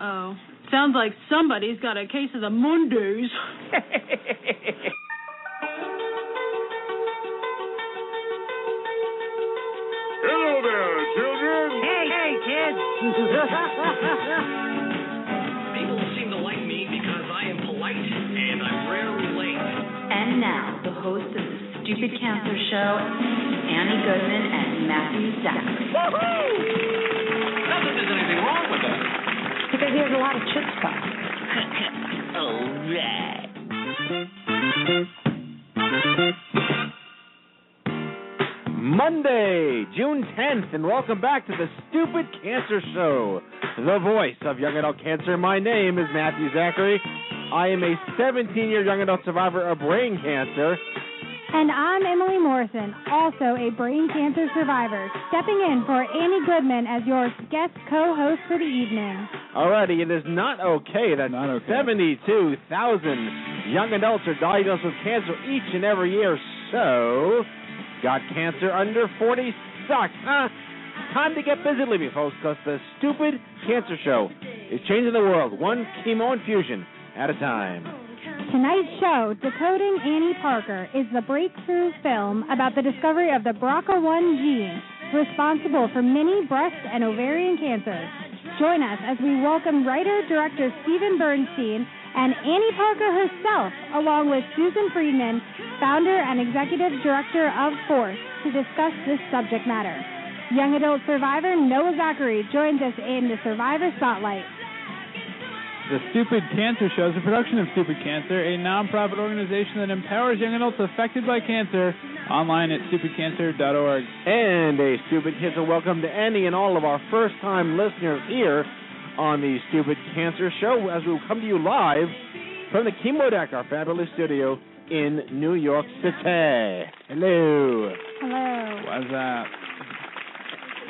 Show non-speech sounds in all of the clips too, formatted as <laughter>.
Oh. Sounds like somebody's got a case of the Mondays. <laughs> Hello there, children. Hey, hey, kids! <laughs> People seem to like me because I am polite and I'm rarely late. And now, the host of the Stupid Cancer Show, Annie Goodman and Matthew Zachary. Not that there's anything wrong with that. Because he has a lot of chutzpah. <laughs> All right. Monday, June 10th, and welcome back to the Stupid Cancer Show, the voice of young adult cancer. My name is Matthew Zachary. I am a 17 year young adult survivor of brain cancer. And I'm Emily Morrison, also a brain cancer survivor, stepping in for Annie Goodman as your guest co-host for the evening. Alrighty, it is not okay that Not okay. 72,000 young adults are diagnosed with cancer each and every year. So, got cancer under 40 sucks, huh? Time to get busy living, folks, because the stupid cancer show is changing the world one chemo infusion at a time. Tonight's show, Decoding Annie Parker, is the breakthrough film about the discovery of the BRCA1 gene responsible for many breast and ovarian cancers. Join us as we welcome writer director Steven Bernstein and Annie Parker herself, along with Susan Friedman, founder and executive director of Force, to discuss this subject matter. Young adult survivor Noah Zachary joins us in the Survivor Spotlight. The Stupid Cancer Show is a production of Stupid Cancer, a nonprofit organization that empowers young adults affected by cancer. Online at stupidcancer.org. And a stupid kiss and welcome to Annie and all of our first time listeners here on the Stupid Cancer Show as we will come to you live from the Chemo Deck, our fabulous studio in New York City. Hello. Hello. What's up?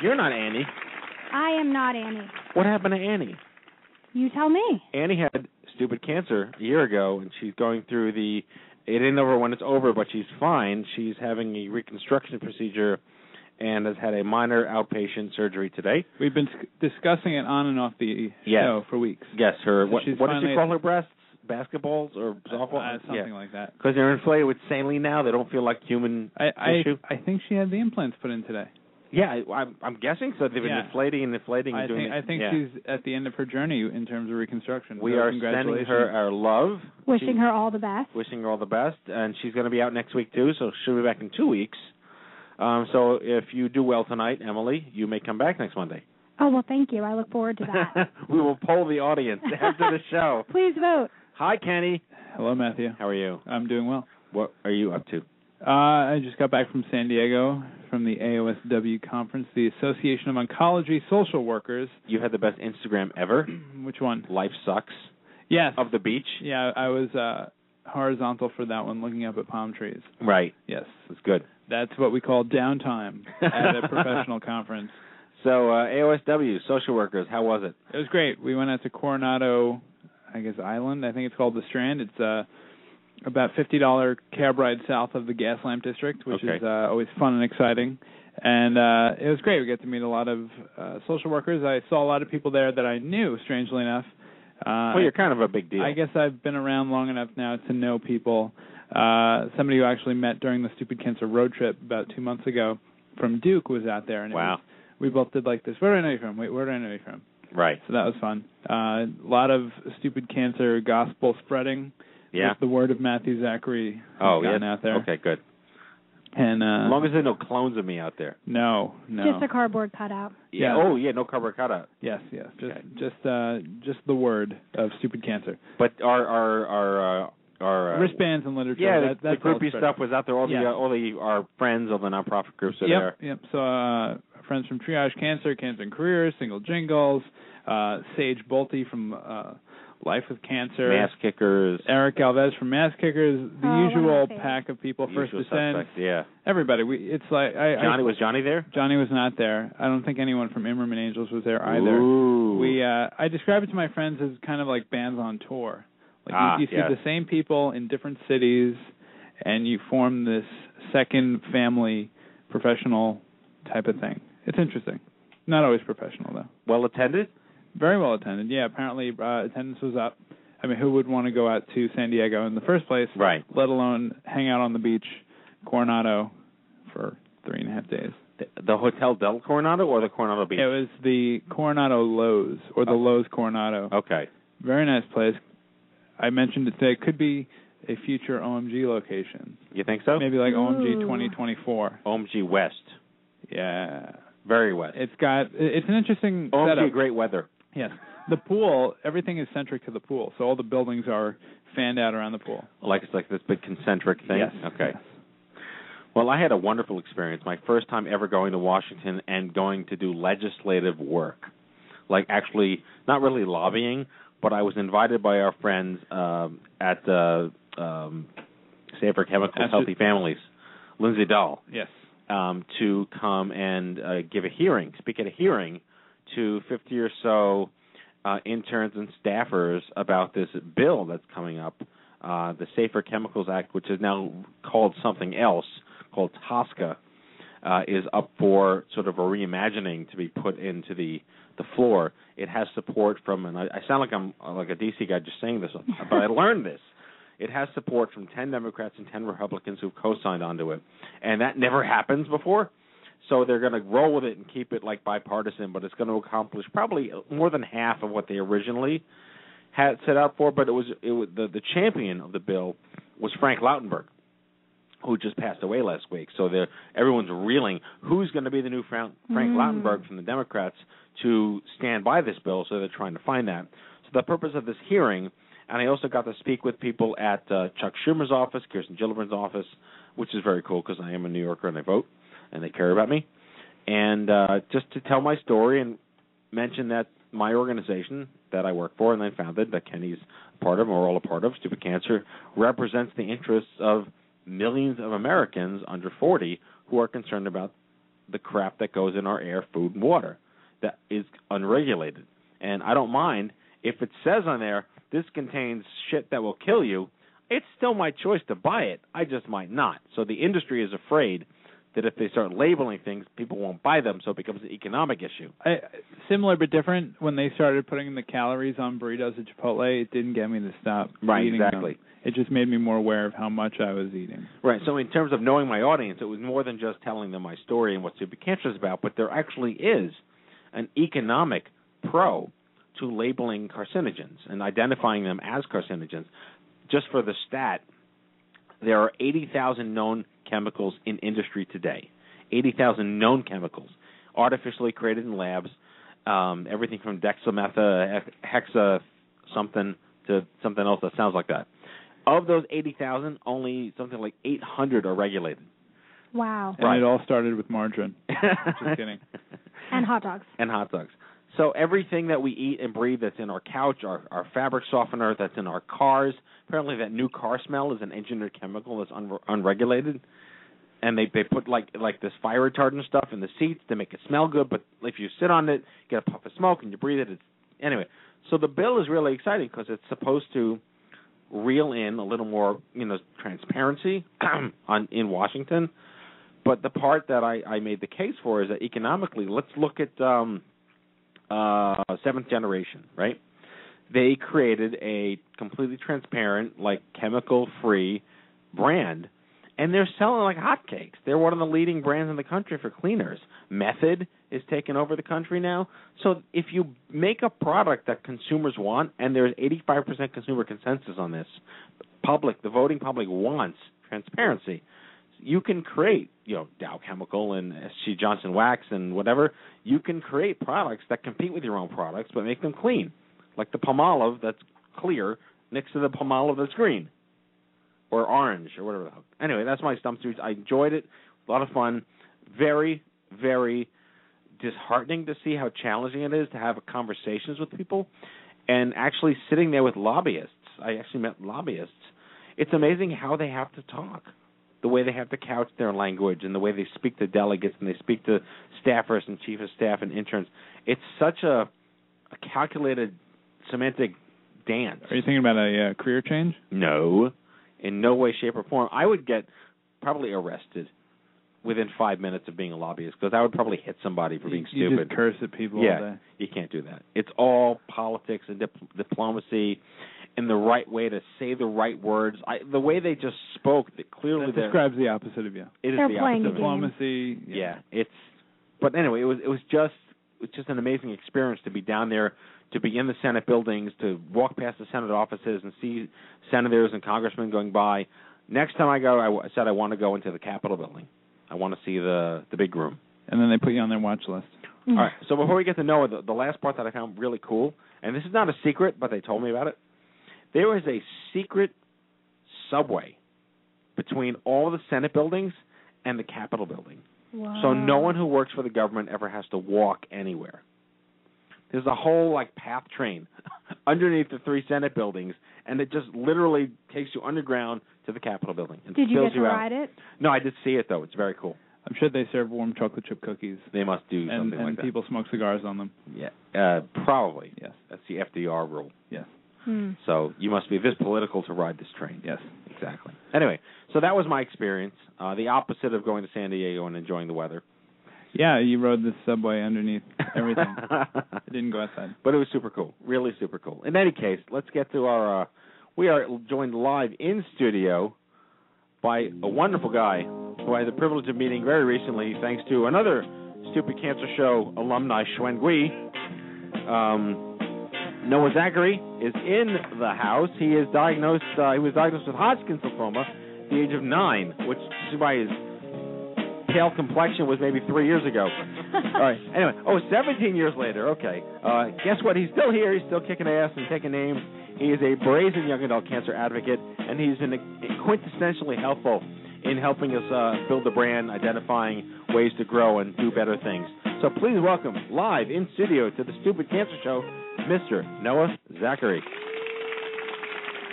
You're not Annie. I am not Annie. What happened to Annie? You tell me. Annie had stupid cancer a year ago, and she's going through the. It ain't over when it's over, but she's fine. She's having a reconstruction procedure, and has had a minor outpatient surgery today. We've been discussing it on and off the Yes. show for weeks. Yes, her. So What, what does she call her breasts? Basketballs or softball? Uh, something yeah. like that. Because they're inflated with saline now, they don't feel like human I I, tissue. I think she had the implants put in today. Yeah, I, I'm, I'm guessing so. They've been Yeah. inflating and inflating and I doing think it. I think yeah. she's at the end of her journey in terms of reconstruction. We So are sending her our love, Wishing She- her all the best. wishing her all the best, and she's going to be out next week too. So she'll be back in two weeks. Um, so if you do well tonight, Emily, you may come back next Monday. Oh, well, thank you. I look forward to that. <laughs> we will poll the audience <laughs> after the show. Please vote. Hi, Kenny. Hello, Matthew. How are you? I'm doing well. What are you up to? Uh, I just got back from San Diego from the AOSW conference, the Association of Oncology Social Workers. You had the best Instagram ever. <clears throat> Which one? Life sucks. Yes. Of the beach. Yeah, I was uh, horizontal for that one, looking up at palm trees. Right. Yes. That's good. That's what we call downtime at a <laughs> professional conference. So uh, AOSW, social workers, how was it? It was great. We went out to Coronado, I guess Island. I think it's called the Strand. It's uh about fifty dollar cab ride south of the Gaslamp District, which Okay. is uh, always fun and exciting. And uh it was great. We got to meet a lot of uh social workers. I saw a lot of people there that I knew, strangely enough. Uh well, you're kind of a big deal. I guess I've been around long enough now to know people. Uh somebody who actually met during the Stupid Cancer road trip about two months ago from Duke was out there and it Wow. was, we both did like this. Where do I know you from? Wait, where do I know you from? Right. So that was fun. Uh, a lot of stupid cancer gospel spreading. Yeah. With the word of Matthew Zachary. Oh, yeah. out there. Okay, good. And uh, As long as there's no clones of me out there. no, no. Just a cardboard cutout. Yeah. Yeah. Oh yeah, no cardboard cutout. yes, yes. Just Okay. just uh just the word of stupid cancer. But our our our uh, our uh, Wristbands and literature. Yeah, that, the, that's the groupie spread. stuff was out there. All the Yeah. uh, all the our friends, all the nonprofit groups are yep, there. Yep. So uh friends from Triage Cancer, Cancer and Careers, Single Jingles, uh Sage Bolte from uh Life with Cancer. Mass kickers. Eric Alves from Mass Kickers, the Oh, one of my usual pack of people, First usual Descent, suspects, Yeah. everybody. We it's like I, I Johnny was Johnny there? Johnny was not there. I don't think anyone from Imerman Angels was there either. Ooh. We uh I describe it to my friends as kind of like bands on tour. Like Ah, you, you see yes. the same people in different cities and you form this second family professional type of thing. It's interesting. Not always professional though. well attended. Very well attended. Yeah, apparently uh attendance was up. I mean, who would want to go out to San Diego in the first place? Right. Let alone hang out on the beach, Coronado, for three and a half days. The, the Hotel Del Coronado or the Coronado Beach? It was the Coronado Loews or the Oh. Loews Coronado. okay. Very nice place. I mentioned it today. It could be a future OMG location. You think so? Maybe like OMG 2024. OMG West. Yeah. Very west. It's got it's an interesting OMG setup. great weather. Yes. The pool, everything is centric to the pool. So all the buildings are fanned out around the pool. Like it's like this big concentric thing. Yes. Okay. Yes. Well, I had a wonderful experience. My first time ever going to Washington and going to do legislative work. Like actually not really lobbying, but I was invited by our friends um at the um Safer Chemicals Healthy. Families, Lindsay Dahl, Yes. um, to come and uh, give a hearing, speak at a hearing to 50 or so uh, interns and staffers about this bill that's coming up, uh, the Safer Chemicals Act, which is now called something else, called TSCA, uh, is up for sort of a reimagining to be put into the the floor. It has support from, and I, I sound like I'm like a DC guy just saying this, <laughs> but I learned this. It has support from 10 Democrats and 10 Republicans who've co-signed onto it, and that never happens before. So they're going to roll with it and keep it like bipartisan, but it's going to accomplish probably more than half of what they originally had set out for. But it was it was the the champion of the bill was Frank Lautenberg, who just passed away last week. So they're everyone's reeling. Who's going to be the new Frank, Frank Mm. Lautenberg from the Democrats to stand by this bill? So they're trying to find that. So the purpose of this hearing, and I also got to speak with people at uh, Chuck Schumer's office, Kirsten Gillibrand's office, which is very cool because I am a New Yorker and I vote and they care about me. And uh, just to tell my story and mention that my organization that I work for and I founded, that Kenny's part of, or all a part of, Stupid Cancer, represents the interests of millions of Americans under 40 who are concerned about the crap that goes in our air, food, and water that is unregulated. And I don't mind if it says on there, this contains shit that will kill you, it's still my choice to buy it. I just might not. So the industry is afraid that if they start labeling things, people won't buy them, so it becomes an economic issue. I, similar but different. When they started putting the calories on burritos at Chipotle, it didn't get me to stop Right, eating exactly. them. It just made me more aware of how much I was eating. Right. So in terms of knowing my audience, it was more than just telling them my story and what Stupid Cancer is about, but there actually is an economic pro to labeling carcinogens and identifying them as carcinogens. Just for the stat, there are 80,000 known chemicals in industry today. 80,000 known chemicals, artificially created in labs, um, everything from dexametha, hexa something to something else that sounds like that. Of those 80,000, only something like 800 are regulated. Wow. And Right. it all started with margarine. <laughs> Just kidding. And hot dogs. and hot dogs. So everything that we eat and breathe that's in our couch, our, our fabric softener that's in our cars, apparently that new car smell is an engineered chemical that's un- unregulated. And they they put like like this fire retardant stuff in the seats to make it smell good, but if you sit on it, get a puff of smoke and you breathe it. It's anyway. So the bill is really exciting because it's supposed to reel in a little more, you know, transparency <clears throat> on in Washington. But the part that I, I made the case for is that economically, let's look at um, uh, seventh generation, right? They created a completely transparent, like chemical-free brand, and they're selling like hotcakes. They're one of the leading brands in the country for cleaners. Method is taking over the country now. So if you make a product that consumers want, and there's 85% consumer consensus on this, public, the voting public wants transparency. You can create, you know, Dow Chemical and SC Johnson Wax and whatever. You can create products that compete with your own products, but make them clean, like the Palmolive that's clear next to the Palmolive that's green or orange or whatever. Anyway, that's my stump series. I enjoyed it. A lot of fun. Very, very disheartening to see how challenging it is to have conversations with people and actually sitting there with lobbyists. I actually met lobbyists. It's amazing how they have to talk, the way they have to couch their language, and the way they speak to delegates and they speak to staffers and chief of staff and interns. It's such a, a calculated semantic dance. Are you thinking about a uh, career change? No, in no way, shape, or form. I would get probably arrested within five minutes of being a lobbyist because I would probably hit somebody for being stupid. you just curse at people yeah, all day. you can't do that. It's all politics and dip- diplomacy, and the right way to say the right words. I, the way they just spoke, that clearly That describes the opposite of you. it is They're the playing opposite. of it. Diplomacy. Yeah, it's. But anyway, it was it was just it was just an amazing experience to be down there, to be in the Senate buildings, to walk past the Senate offices and see senators and congressmen going by. Next time I go, I w- said I want to go into the Capitol building. I want to see the the big room. And then they put you on their watch list. All right. So before we get to Noah, the, the last part that I found really cool, and this is not a secret, but they told me about it. There was a secret subway between all the Senate buildings and the Capitol building. Wow. So no one who works for the government ever has to walk anywhere. There's a whole like path train <laughs> underneath the three Senate buildings, and it just literally takes you underground to the Capitol building and Did you spills get to you out. ride it? No, I did see it though. It's very cool. I'm sure they serve warm chocolate chip cookies. They must do and something and like that. people smoke cigars on them. Yeah, uh, probably. Yes. That's the FDR rule. Yes. Hmm. So you must be this political to ride this train. Yes. Exactly. Anyway, so that was my experience. Uh, the opposite of going to San Diego and enjoying the weather. Yeah, you rode the subway underneath everything. <laughs> I didn't go outside. but it was super cool. Really super cool. In any case, let's get to our. Uh, we are joined live in studio by a wonderful guy who I had the privilege of meeting very recently, thanks to another Stupid Cancer Show alumni, Schwen Gui. Um, Noah Zachary is in the house. He is diagnosed. Uh, he was diagnosed with Hodgkin's lymphoma at the age of nine, which is why his pale complexion was maybe three years ago. <laughs> All right. Anyway, oh, 17 years later. Okay. Uh, guess what? He's still here. He's still kicking ass and taking names. He is a brazen young adult cancer advocate, and he's been quintessentially helpful in helping us uh, build the brand, identifying ways to grow and do better things. So please welcome live in studio to the Stupid Cancer Show, Mr. Noah Zachary.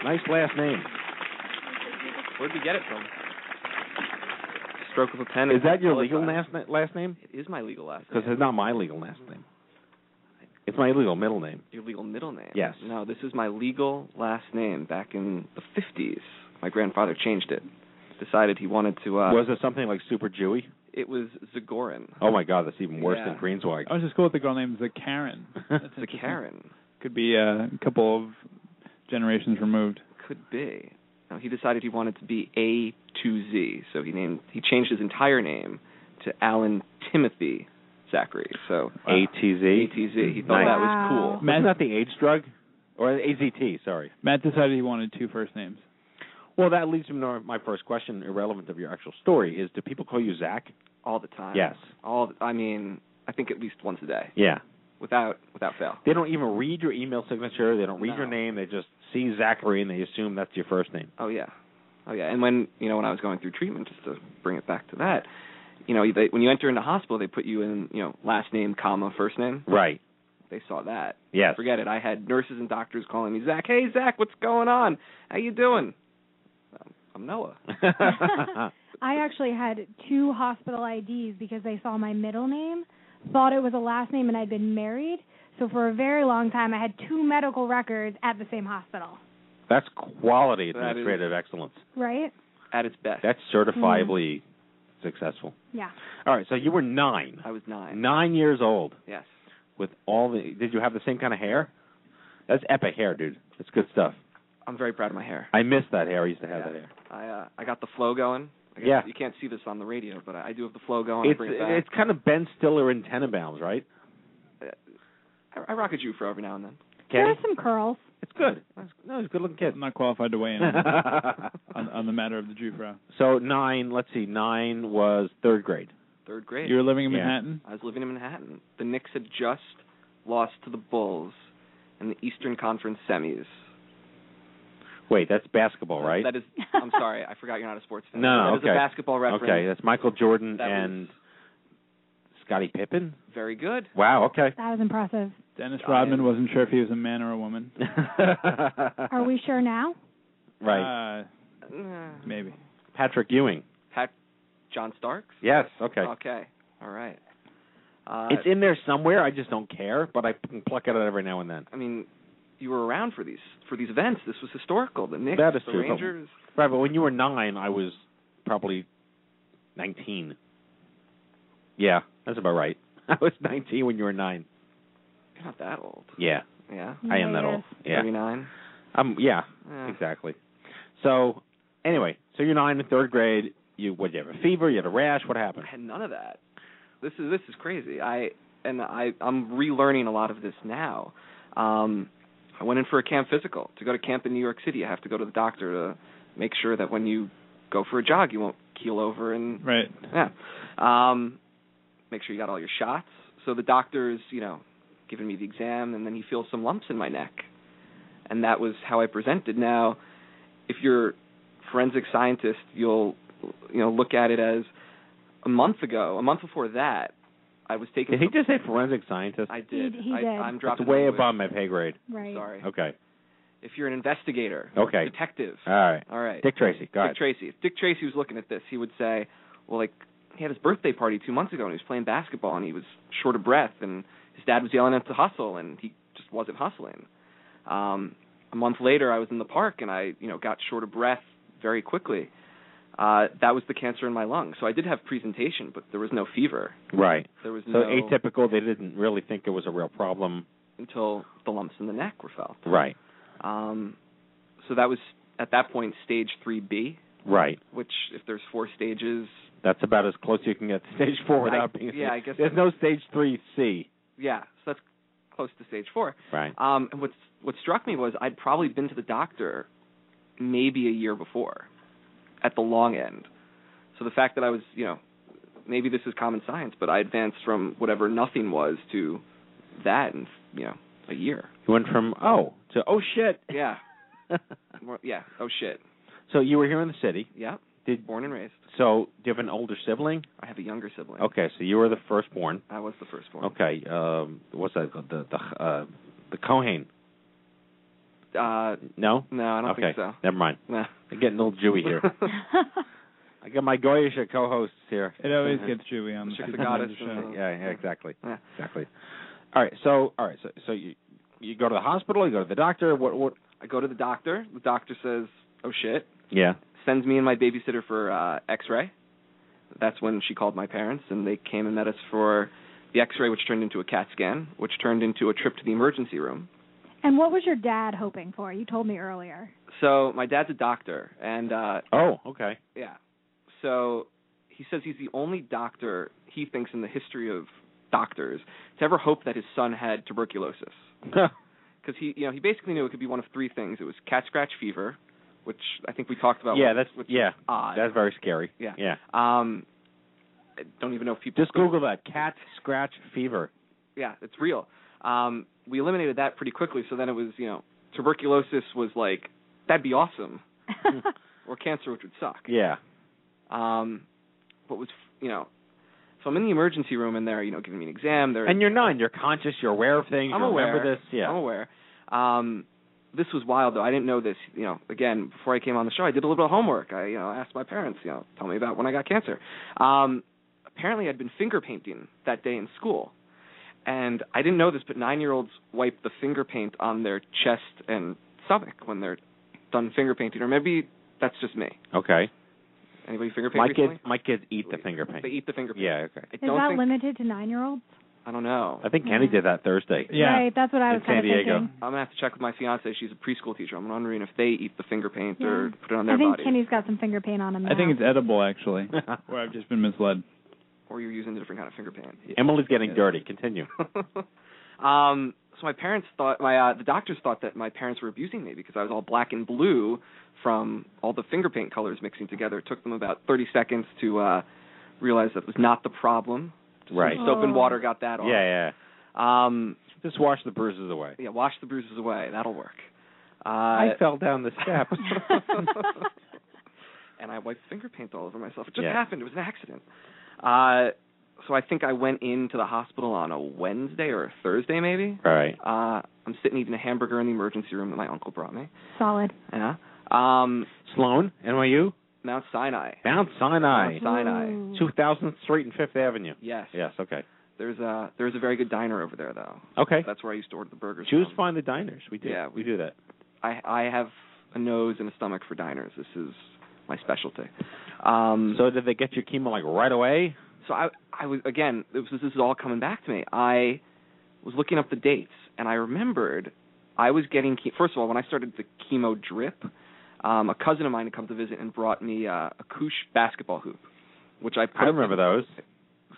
Nice last name. Where'd you get it from? Stroke of a pen. Is that your legal time. last last name? It is my legal last name. Because it's not my legal last name. It's my legal middle name. Your legal middle name? Yes. No, this is my legal last name back in the 50s. My grandfather changed it. Decided he wanted to. uh Was it something like Super Jewy? It was Zagorin. Oh my God, that's even worse Yeah. than Greenswag. I was just cool with the girl named the Karen. <laughs> That's The interesting. Karen. Could be uh, a couple of generations removed. Could be. No, he decided he wanted to be A to Z, so he named he changed his entire name to Alan Timothy Zachary. So A T Z. A T Z. He thought that was Wow. cool. Isn't that the AIDS drug? Or AZT, sorry. Matt decided he wanted two first names. Well, that leads me to my first question, irrelevant of your actual story, is do people call you Zach? all the time. Yes. All. I mean, I think at least once a day, Yeah. without without fail. They don't even read your email signature. They don't read your name. They just see Zachary and they assume that's your first name. Oh yeah, oh yeah. And when you know when I was going through treatment, just to bring it back to that, you know, they, when you enter into hospital, they put you in you know last name, comma, first name. Right. They saw that. Yes. Forget it. I had nurses and doctors calling me Zach. Hey Zach, what's going on? How you doing? I'm Noah. <laughs> <laughs> I actually had two hospital IDs because they saw my middle name, thought it was a last name, and I'd been married. So for a very long time, I had two medical records at the same hospital. that's quality That is- administrative excellence. Right? At its best. That's certifiably successful. Yeah. All right, so you were nine. I was nine. Nine years old. Yes. with all the did you have the same kind of hair that's epic hair dude that's good stuff I'm very proud of my hair. i miss that hair i used to have Yeah. that hair I uh, I got the flow going. Yeah. You can't see this on the radio, but I, I do have the flow going. It's bring it back. it's kind of ben stiller and tenenbaums right I, I rock a Jewfro every now and then. Okay. There are some curls. It's good. That's, no, he's a good-looking kid. I'm not qualified to weigh in <laughs> on, on the matter of the Jewfro. so nine. Let's see. Nine was third grade. Third grade. You were living in Yeah. Manhattan. I was living in Manhattan. The Knicks had just lost to the Bulls in the Eastern Conference semis. Wait, that's basketball, right? That is. I'm sorry. I forgot you're not a sports fan. No, <laughs> no, That is okay. a basketball reference. Okay, that's Michael Jordan That was- and Scottie Pippen. Very good. Wow. Okay. That was impressive. Dennis I Rodman wasn't sure if he was a man or a woman. <laughs> Are we sure now? right. Uh, maybe. Patrick Ewing. Pat. John Starks. Yes. Okay. Okay. All right. Uh, it's in there somewhere. I just don't care, but I can pluck it out every now and then. I mean, you were around for these for these events. This was historical. The Knicks, That is the true, but- Rangers. Right, but when you were nine, I was probably nineteen. Yeah, that's about right. <laughs> I was nineteen when you were nine. You're not that old. Yeah, Yeah. I am that old. Yeah. Thirty-nine. Um. Yeah. Yeah. Exactly. So, anyway, so you're nine in third grade. You what? You have a fever? You had a rash? What happened? I had none of that. This is this is crazy. I and I I'm relearning a lot of this now. Um, I went in for a camp physical. To go to camp in New York City, you have to go to the doctor to make sure that when you go for a jog, you won't keel over and Right. yeah. Um, make sure you got all your shots. So the doctor's, you know, giving me the exam, and then he feels some lumps in my neck, and that was how I presented. Now, if you're forensic scientist, you'll, you know, look at it as a month ago, a month before that, I was taking. Did he just say forensic scientist? I did. He- he I, did. I'm That's dropping way above my pay grade. Right. Sorry. Okay. If you're an investigator, Okay. detective, All right. all right. Dick Tracy. Go Dick ahead. Tracy. If Dick Tracy was looking at this, he would say, "Well, like he had his birthday party two months ago, and he was playing basketball, and he was short of breath, and his dad was yelling at him to hustle, and he just wasn't hustling." Um, a month later, I was in the park, and I, you know, got short of breath very quickly. Uh, that was the cancer in my lung. So I did have presentation, but there was no fever. Right. There was So no atypical. They didn't really think it was a real problem. until the lumps in the neck were felt. Right. Um, so that was at that point stage 3B, Right. which if there's four stages, That's about as close you can get to stage four I- without being. yeah, I guess- there's no stage three C. yeah, so that's close to stage 4. Right. Um, and what what struck me was I'd probably been to the doctor maybe a year before, at the long end. So the fact that I was, you know, maybe this is common science, but I advanced from whatever nothing was to that in you know a year. You went from oh to oh shit. Yeah, <laughs> yeah. Oh shit. so you were here in the city. Yeah. Did Born and raised. so? Do you have an older sibling? I have a younger sibling. Okay, so you were the firstborn. I was the firstborn. Okay. Um, what's that? The the uh, the Cohen. Uh, No. no, I don't okay. think so. Never mind. Nah. I'm getting a little Jewy here. <laughs> I got my Goyish co-hosts here. It always gets Jewy on the Check the Super goddess show. Yeah, yeah, exactly, Yeah. exactly. All right, so all right, so so you you go to the hospital, you go to the doctor. What what? I go to the doctor. The doctor says, "Oh shit." Yeah. Sends me and my babysitter for uh, X-ray. That's when she called my parents, and they came and met us for the X-ray, which turned into a CAT scan, which turned into a trip to the emergency room. And what was your dad hoping for? You told me earlier. So my dad's a doctor, and uh, Oh, okay. yeah. So he says he's the only doctor he thinks in the history of doctors to ever hope that his son had tuberculosis. <laughs> because he you know he basically knew it could be one of three things. It was cat scratch fever, which I think we talked about. yeah, that's which yeah. odd. That's very scary. Yeah. Yeah. um, I don't even know if people Just Google that cat scratch fever. Yeah, it's real. Um, we eliminated that pretty quickly. So then it was you know tuberculosis was like that'd be awesome, <laughs> or cancer which would suck. Yeah. Um, what was you know. So I'm in the emergency room and they're, you know, giving me an exam. They're And you're nine. You're conscious. You're aware of things. I'm you aware. remember this. Yeah. I'm aware. Um, this was wild though. I didn't know this. You know, again, before I came on the show, I did a little bit of homework. I, you know, asked my parents, you know, tell me about when I got cancer. Um, apparently, I'd been finger painting that day in school, and I didn't know this, but nine-year-olds wipe the finger paint on their chest and stomach when they're done finger painting, or maybe that's just me. Okay. Anybody finger paint My recently? kids, my kids eat the finger paint. They eat the finger paint. Yeah. Okay. I Is don't that think. limited to nine-year-olds? I don't know. I think Kenny did that Thursday. Yeah. Right, that's what I was kind San Diego. thinking. I'm gonna have to check with my fiance. She's a preschool teacher. I'm wondering if they eat the finger paint or put it on their body. I think body, Kenny's got some finger paint on him now. I think it's edible actually. <laughs> or I've just been misled. Or you're using a different kind of finger paint. Emily's getting dirty. Continue. <laughs> um, so my parents thought my uh, the doctors thought that my parents were abusing me because I was all black and blue from all the finger paint colors mixing together. It took them about 30 seconds to uh realize that was not the problem. Just Right. Soap and water got that off. Yeah, yeah. Um yeah. Just wash the bruises away. yeah, wash the bruises away. That'll work. Uh I fell down the steps. <laughs> and I wiped finger paint all over myself. It just Yeah. happened. It was an accident. Uh so I think I went into the hospital on a Wednesday or a Thursday maybe. right. Uh I'm sitting eating a hamburger in the emergency room that my uncle brought me. Solid. Yeah. Um Sloan, NYU, Mount Sinai. Mount Sinai, Mount Sinai. Ooh. 2000th Street and Fifth Avenue. Yes. Yes. Okay. There's a there's a very good diner over there though. Okay. That's where I used to order the burgers. Choose from. find the diners. We do. Yeah, we do that. I I have a nose and a stomach for diners. This is my specialty. Um So did they get your chemo like right away? so I I was again this was this is all coming back to me. I was looking up the dates and I remembered I was getting che- first of all when I started the chemo drip, um, a cousin of mine had come to visit and brought me uh, a Koosh basketball hoop, which I put I remember in- those.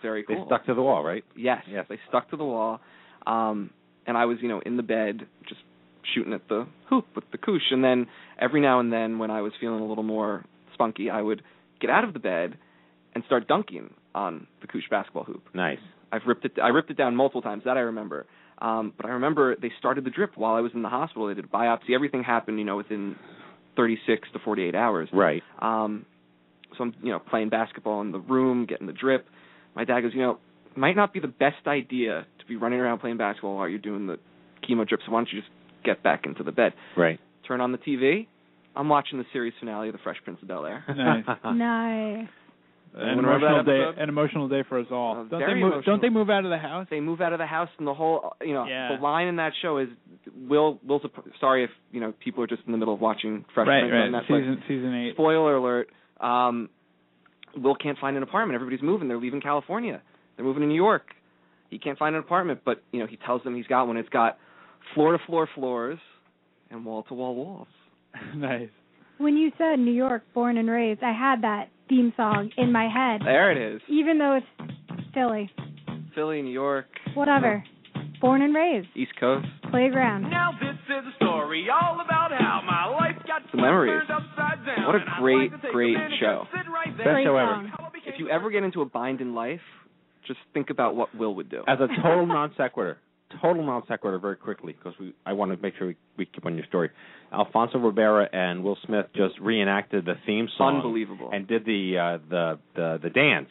Very cool. They stuck to the wall, right? Yes, Yes. they stuck to the wall. Um, and I was, you know, in the bed just shooting at the hoop with the koosh. And then every now and then, when I was feeling a little more spunky, I would get out of the bed and start dunking on the koosh basketball hoop. Nice. I've ripped it. I ripped it down multiple times. That I remember. Um, but I remember they started the drip while I was in the hospital. They did a biopsy. Everything happened, you know, within 36 to 48 hours. Right. Um, so I'm, you know, playing basketball in the room, getting the drip. My dad goes, you know, it might not be the best idea to be running around playing basketball while you're doing the chemo drip. So why don't you just get back into the bed? Right. Turn on the TV. I'm watching the series finale of The Fresh Prince of Bel Air. Nice. <laughs> Nice. An emotional day. An emotional day for us all. Uh, don't they move? Don't they move out of the house? They move out of the house, and the whole, you know, Yeah. the line in that show is, "Will, Will's a, sorry if you know people are just in the middle of watching Fresh right, Prince right. on Netflix. Season season eight. Spoiler alert. Um, Will can't find an apartment. Everybody's moving. They're leaving California. They're moving to New York. He can't find an apartment, but you know he tells them he's got one. It's got floor to floor floors and wall to wall walls. <laughs> nice. When you said New York, born and raised, I had that theme song in my head. There it is. Even though it's Philly. Philly, New York, Whatever. Born and raised. East Coast. Playground. Now this is a story all about how my life got The memories. turned down. What a great, like great a show. right Best there. show ever. If you ever get into a bind in life, just think about what Will would do. As a total non sequitur, total non sequitur, very quickly, because we I want to make sure we, we keep on your story. Alfonso Ribeiro and Will Smith just reenacted the theme song Unbelievable. and did the uh, the the the dance.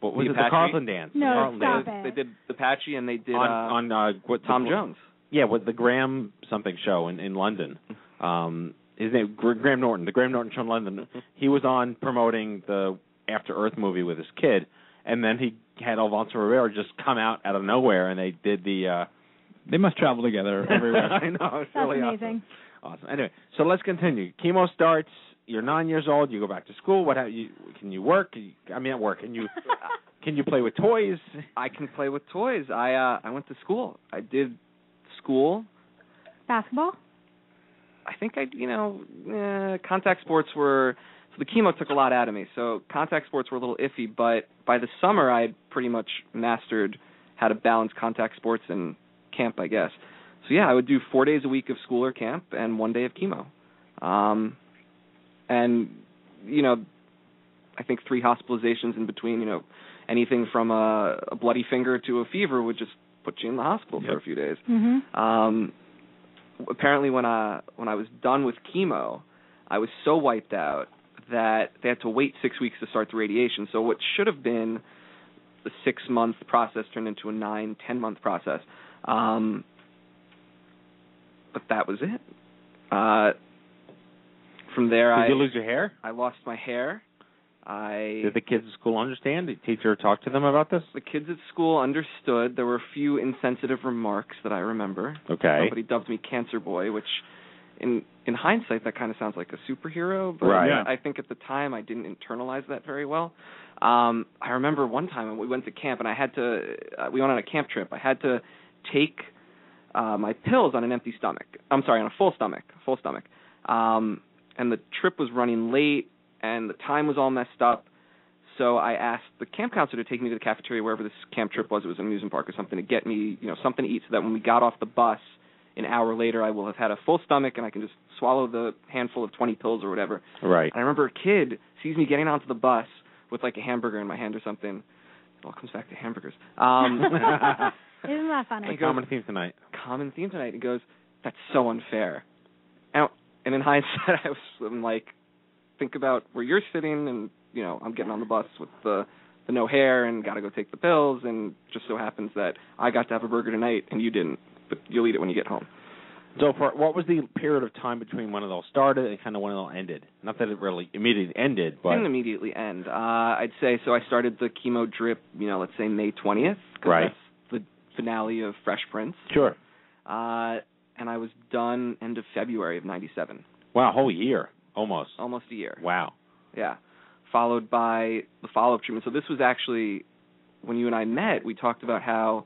What was The it? The Apache? Carlton dance. No, Carlton stop dance. it. They did the Apache and they did on uh, on uh, what Tom the, Jones. Yeah, with the Graham something show in in London. Um, his name Gr- Graham Norton, the Graham Norton show in London. <laughs> He was on promoting the After Earth movie with his kid, and then he had Alfonso Ribeiro just come out out of nowhere, and they did the. uh They must travel together <laughs> everywhere. I know it's That's really amazing. awesome. Awesome. Anyway, so let's continue. Chemo starts. You're nine years old. You go back to school. What? Have you, can you work? Can you- I mean, at work. Can you? <laughs> Can you play with toys? I can play with toys. I uh I went to school. I did school. Basketball? I think I you know eh, contact sports were so the chemo took a lot out of me. So contact sports were a little iffy, but by the summer I had pretty much mastered how to balance contact sports and camp, I guess. So yeah, I would do 4 days a week of school or camp and 1 day of chemo. Um and you know I think three hospitalizations in between, you know, anything from a, a bloody finger to a fever would just put you in the hospital for a few days. Mm-hmm. Um, apparently, when I when I was done with chemo, I was so wiped out that they had to wait six weeks to start the radiation. So what should have been a six month process turned into a nine ten month process. Um, but that was it. Uh, from there, I Did I you lose your hair? I lost my hair. I Did the kids at school understand? Did the teacher talk to them about this? the kids at school understood. There were a few insensitive remarks that I remember. Okay. Somebody dubbed me Cancer Boy, which in in hindsight that kind of sounds like a superhero, but Right. Yeah. I think at the time I didn't internalize that very well. Um I remember one time when we went to camp and I had to uh, we went on a camp trip. I had to take uh my pills on an empty stomach. I'm sorry, on a full stomach, full stomach. Um and the trip was running late and the time was all messed up. so I asked the camp counselor to take me to the cafeteria wherever this camp trip was. It was an amusement park or something to get me, you know, something to eat so that when we got off the bus an hour later I will have had a full stomach and I can just swallow the handful of 20 pills or whatever. Right. And I remember a kid sees me getting onto the bus with like a hamburger in my hand or something. It all comes back to hamburgers. Um <laughs> Isn't that funny? He A goes- common theme tonight. common theme tonight. He goes, "That's so unfair." And, and in <laughs> hindsight, I was I'm like, think about where you're sitting, and you know, I'm getting on the bus with the the no hair and got to go take the pills, and just so happens that I got to have a burger tonight and you didn't, but you'll eat it when you get home. So, for what was the period of time between when it all started and kind of when it all ended? Not that it really immediately ended, but Didn't immediately end. Uh, I'd say so. I started the chemo drip, you know, let's say May twentieth. Right. That's the finale of Fresh Prince. sure. Uh, and I was done end of February of '97, Wow, a whole year almost. almost a year. Wow. Yeah. Followed by the follow up treatment. So this was actually when you and I met, we talked about how,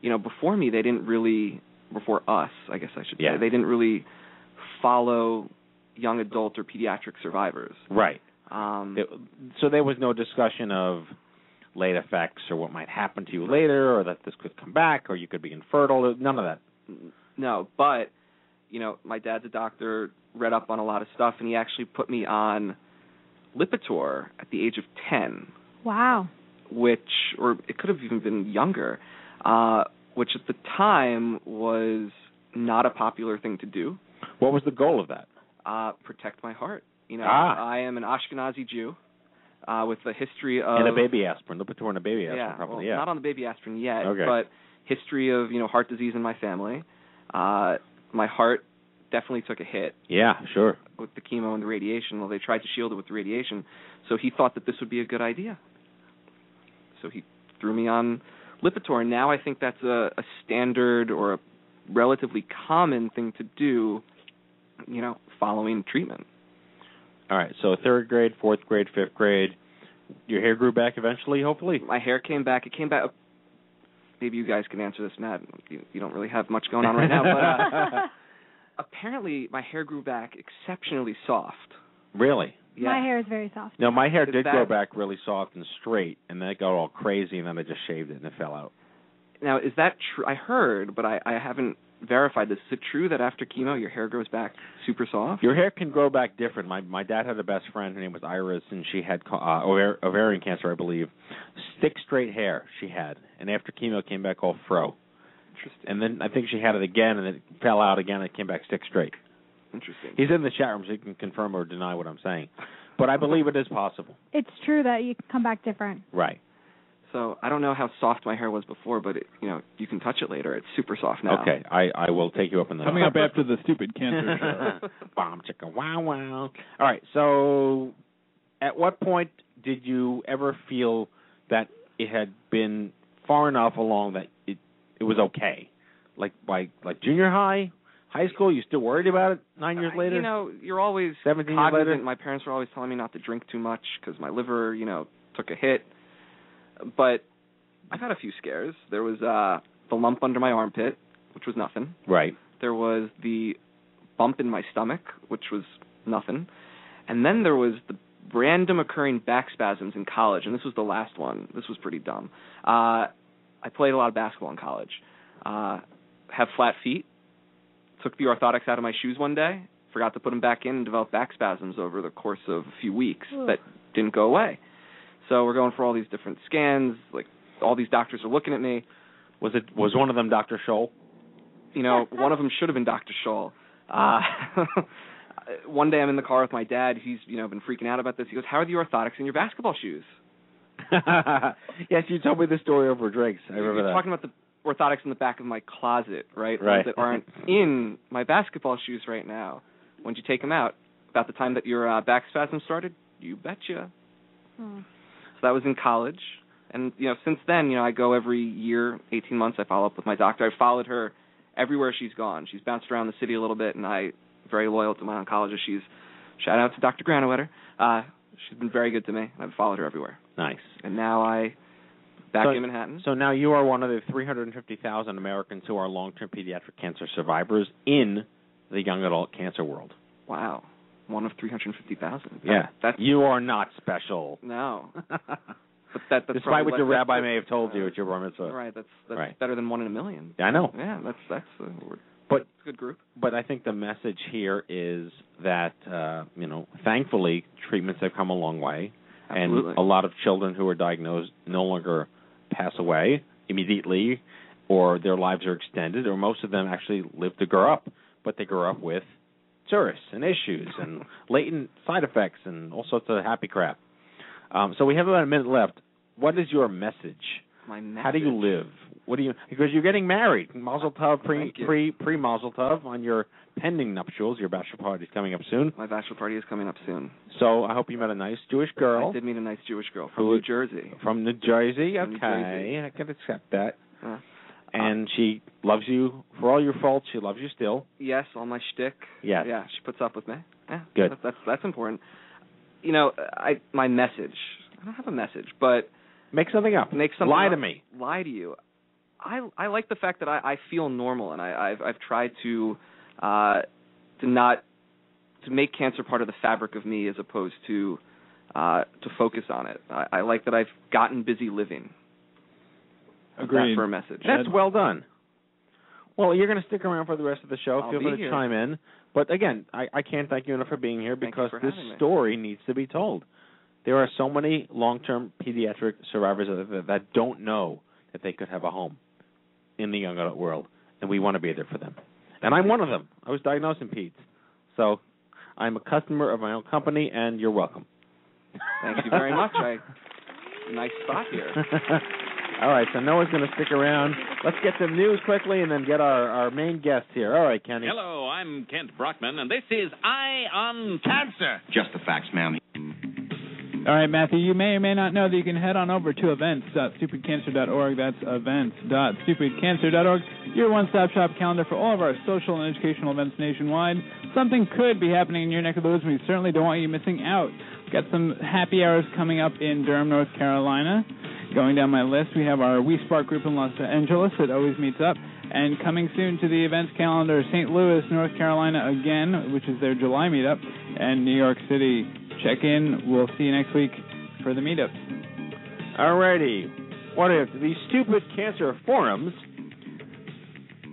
you know, before me they didn't really before us, I guess I should Yeah. say, they didn't really follow young adult or pediatric survivors. Right. Um It- so there was no discussion of late effects or what might happen to you later, or that this could come back, or you could be infertile. None of that. no, but you know, my dad's a doctor, read up on a lot of stuff and he actually put me on Lipitor at the age of 10. Wow. which or it could have even been younger, uh, which at the time was not a popular thing to do. What was the goal of that? Uh, protect my heart. You know, Ah. I am an Ashkenazi Jew uh, with a history of and a baby aspirin, Lipitor and a baby aspirin, yeah, probably. well, yeah. not on the baby aspirin yet, Okay. but history of you know heart disease in my family. Uh, my heart definitely took a hit yeah, sure. with the chemo and the radiation. Well, they tried to shield it with the radiation, so he thought that this would be a good idea. So he threw me on Lipitor, now I think that's a, a standard or a relatively common thing to do. You know, following treatment. All right. So third grade, fourth grade, fifth grade. Your hair grew back eventually, hopefully. My hair came back. It came back. Maybe you guys can answer this, Matt. You, you don't really have much going on right now, but uh, <laughs> apparently my hair grew back exceptionally soft. Really? Yeah. My hair is very soft. No, my hair did that- grow back really soft and straight, and then it got all crazy, and then I just shaved it and it fell out. Now, is that true? I heard, but I, I haven't verified this. Is it true that after chemo your hair grows back super soft? Your hair can grow back different. My my dad had a best friend. Her name was Iris, and she had uh, ovar- ovarian cancer, I believe. Stick straight hair she had, and after chemo came back all fro. Interesting. And then I think she had it again, and it fell out again. and It came back stick straight. Interesting. He's in the chat room, so he can confirm or deny what I'm saying. But I believe it is possible. <laughs> It's true that you come back different. Right. So I don't know how soft my hair was before, but it, you know you can touch it later. It's super soft now. Okay. I I will take you up on that. Coming up <laughs> after the stupid cancer <laughs> show. Bomb chicka wow wow. All right. So, at what point did you ever feel that it had been far enough along that it it was okay? Like by like junior high, high school, you still worried about it nine years Uh, later? You know, you're always 17 years later? My parents were always telling me not to drink too much because my liver, you know, took a hit. But I've had a few scares. There was uh the lump under my armpit, which was nothing. right. There was the bump in my stomach, which was nothing. And then there was the random occurring back spasms in college, and this was the last one. This was pretty dumb. Uh I played a lot of basketball in college. Uh have flat feet. Took the orthotics out of my shoes one day, forgot to put them back in and developed back spasms over the course of a few weeks Ugh. that didn't go away. So we're going for all these different scans, like all these doctors are looking at me Was it was one of them Dr. Scholl? you know, one of them should have been Dr. Scholl. Uh, <laughs> one day I'm in the car with my dad. He's, you know, been freaking out about this. He goes, "How are the orthotics in your basketball shoes?" <laughs> yes, you told me this story over drinks. I remember He's that. talking about the orthotics in the back of my closet, right? Right. ones that aren't in my basketball shoes right now. Once you take them out, about the time that your uh, back spasm started, you betcha. Hmm. So that was in college. And you know, since then, you know, I go every year, 18 months. I follow up with my doctor. I've followed her everywhere she's gone. She's bounced around the city a little bit, and I very loyal to my oncologist. She's shout out to Dr. Granowetter. Uh, she's been very good to me, and I've followed her everywhere. Nice. And now I back So- in Manhattan. So now you are one of the 350,000 Americans who are long-term pediatric cancer survivors in the young adult cancer world. Wow, one of 350,000. Yeah. That's You are not special. no. <laughs> But that that's Despite what less- your rabbi that's- may have told you uh, at your bar mitzvah. Right. That's that's Right. better than one in a million. Yeah, I know. Yeah. That's that's uh, But it's a good group. but I think the message here is that uh, you know, thankfully treatments have come a long way, Absolutely. and a lot of children who are diagnosed no longer pass away immediately, or their lives are extended, or most of them actually live to grow up, but they grow up with psoriasis and issues and <laughs> latent side effects and all sorts of happy crap. Um, so we have about a minute left. What is your message? My message. How do you live? What do you because you're getting married? Mazel tov, pre pre pre Mazel tov on your pending nuptials. Your bachelor party is coming up soon. My bachelor party is coming up soon. So I hope you met a nice Jewish girl I did meet a nice Jewish girl from Who- New Jersey. from New Jersey. From New Okay, Jersey. I can accept that. Uh, And she loves you for all your faults. She loves you still. yes, all my shtick. Yes. Yeah, she puts up with me. Yeah, Good. That's that's, that's important. You know, I my message. I don't have a message, but Make something up. make something Lie up, to me. Lie to you. I I like the fact that I, I feel normal, and I, I've I've tried to uh, to not to make cancer part of the fabric of me as opposed to uh, to focus on it. I, I like that I've gotten busy living. How's that for a message. That's well done. Well, you're going to stick around for the rest of the show. I'll Feel free to here. chime in. But again, I, I can't thank you enough for being here because this having me. story needs to be told. There are so many long-term pediatric survivors that, that don't know that they could have a home in the young adult world, and we want to be there for them. And I'm one of them. I was diagnosed in PEDS, so I'm a customer of my own company, and you're welcome. Thank you very much. I nice spot here. <laughs> All right, so Noah's going to stick around. Let's get some news quickly and then get our, our main guest here. All right, Kenny. Hello, I'm Kent Brockman, and this is Eye on Cancer. Just the facts, ma'am. All right, Matthew, you may or may not know that you can head on over to events.stupidcancer.org. That's events.stupidcancer.org. Your one-stop shop calendar for all of our social and educational events nationwide. Something could be happening in your neck of the woods, and we certainly don't want you missing out. Got some happy hours coming up in Durham, North Carolina. Going down my list, we have our We Spark group in Los Angeles that always meets up. And coming soon to the events calendar, St. Louis, North Carolina again, which is their July meetup, and New York City. Check in. We'll see you next week for the meetups. Alrighty. What if these stupid cancer forums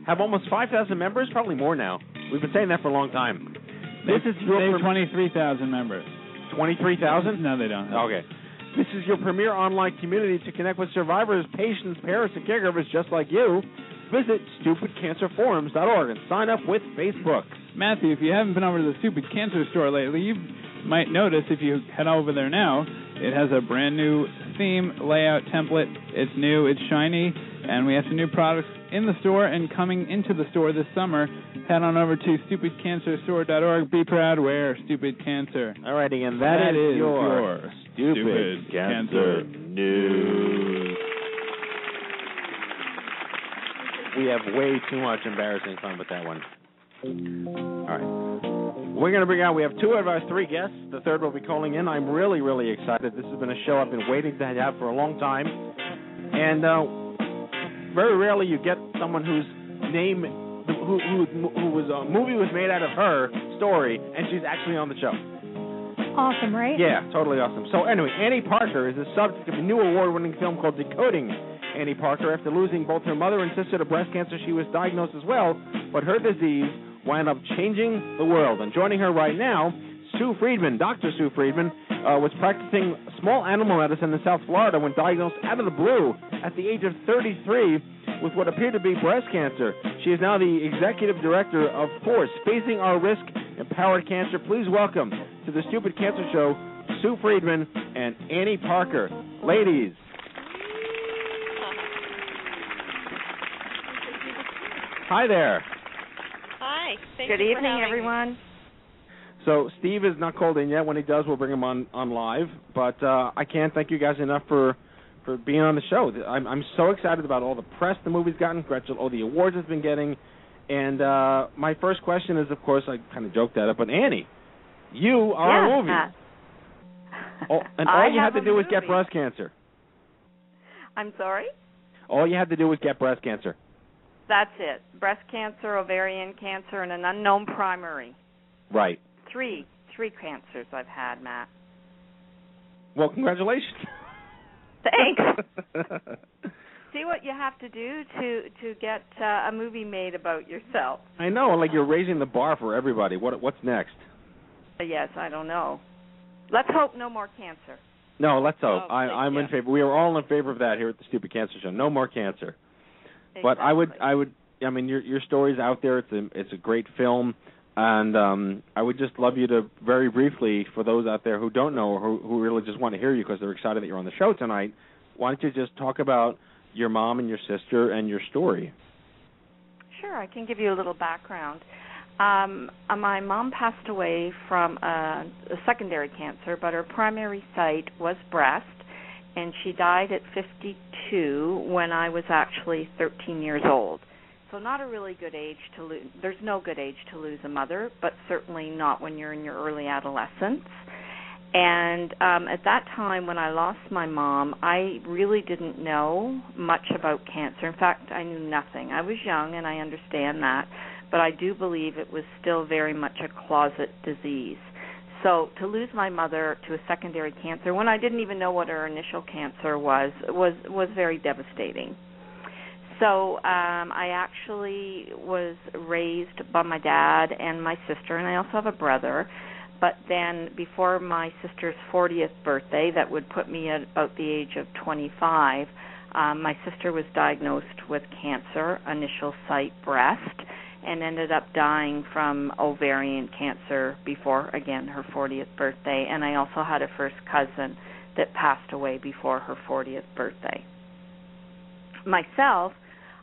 have almost 5,000 members? Probably more now. We've been saying that for a long time. This is your they have 23,000 members. 23,000? No, they don't. Okay. This is your premier online community to connect with survivors, patients, parents, and caregivers just like you. Visit stupidcancerforums.org and sign up with Facebook. Matthew, if you haven't been over to the Stupid Cancer store lately, you might notice if you head over there now, it has a brand new theme, layout, template. It's new, it's shiny, and we have some new products in the store and coming into the store this summer. Head on over to stupidcancerstore.org. Be proud, wear Stupid Cancer. Alrighty, and that That is is your, your stupid, Stupid cancer, Cancer news. We have way too much embarrassing fun with that one. All right. We're going to bring out, we have two of our three guests. The third will be calling in. I'm really, really excited. This has been a show I've been waiting to have for a long time. And uh, very rarely you get someone whose name, who, who, who was, a movie was made out of her story, and she's actually on the show. Awesome, right? Yeah, totally awesome. So anyway, Annie Parker is the subject of a new award-winning film called Decoding Annie Parker. After losing both her mother and sister to breast cancer, she was diagnosed as well, but her disease wound up changing the world. And joining her right now, Sue Friedman, Dr. Sue Friedman, uh, was practicing small animal medicine in South Florida when diagnosed out of the blue at the age of 33 with what appeared to be breast cancer. She is now the executive director of Force, Facing Our Risk, Empowered Cancer. Please welcome to the Stupid Cancer Show, Sue Friedman and Annie Parker. Ladies. Hi there. Hi. Thank Good you evening, having me. everyone. So Steve is not called in yet. When he does, we'll bring him on on live. But uh, I can't thank you guys enough for for being on the show. I'm I'm so excited about all the press the movie's gotten, Gretchen, all the awards it's been getting. And uh, my first question is, of course, I kind of joked at it, but Annie, you are yeah. a movie. Oh, <laughs> and I all you have had to a do was get breast cancer. I'm sorry? All you had to do was get breast cancer. That's it. Breast cancer, ovarian cancer, and an unknown primary. Right. Three. three cancers I've had, Matt. Well, congratulations. Thanks. <laughs> See what you have to do to to get uh, a movie made about yourself. I know, like you're raising the bar for everybody. What what's next? Uh, Yes, I don't know. Let's hope no more cancer. No, let's hope. Oh, I, I'm in favor. We are all in favor of that here at the Stupid Cancer Show. No more cancer. But I would, I would, I mean, your your story's out there. It's a it's a great film, and um, I would just love you to very briefly, for those out there who don't know or who who really just want to hear you because they're excited that you're on the show tonight. Why don't you just talk about your mom and your sister and your story? Sure, I can give you a little background. Um, uh, my mom passed away from a, a secondary cancer, but her primary site was breast, and she died at 52 when I was actually 13 years old. So not a really good age to lose. There's no good age to lose a mother, but certainly not when you're in your early adolescence. And um, at that time, when I lost my mom, I really didn't know much about cancer. In fact, I knew nothing. I was young, and I understand that, but I do believe it was still very much a closet disease. So to lose my mother to a secondary cancer when I didn't even know what her initial cancer was was was very devastating. So um I actually was raised by my dad and my sister and I also have a brother. But then before my sister's 40th birthday that would put me at about the age of 25, um my sister was diagnosed with cancer, initial site breast and ended up dying from ovarian cancer before again her 40th birthday. And I also had a first cousin that passed away before her 40th birthday. Myself,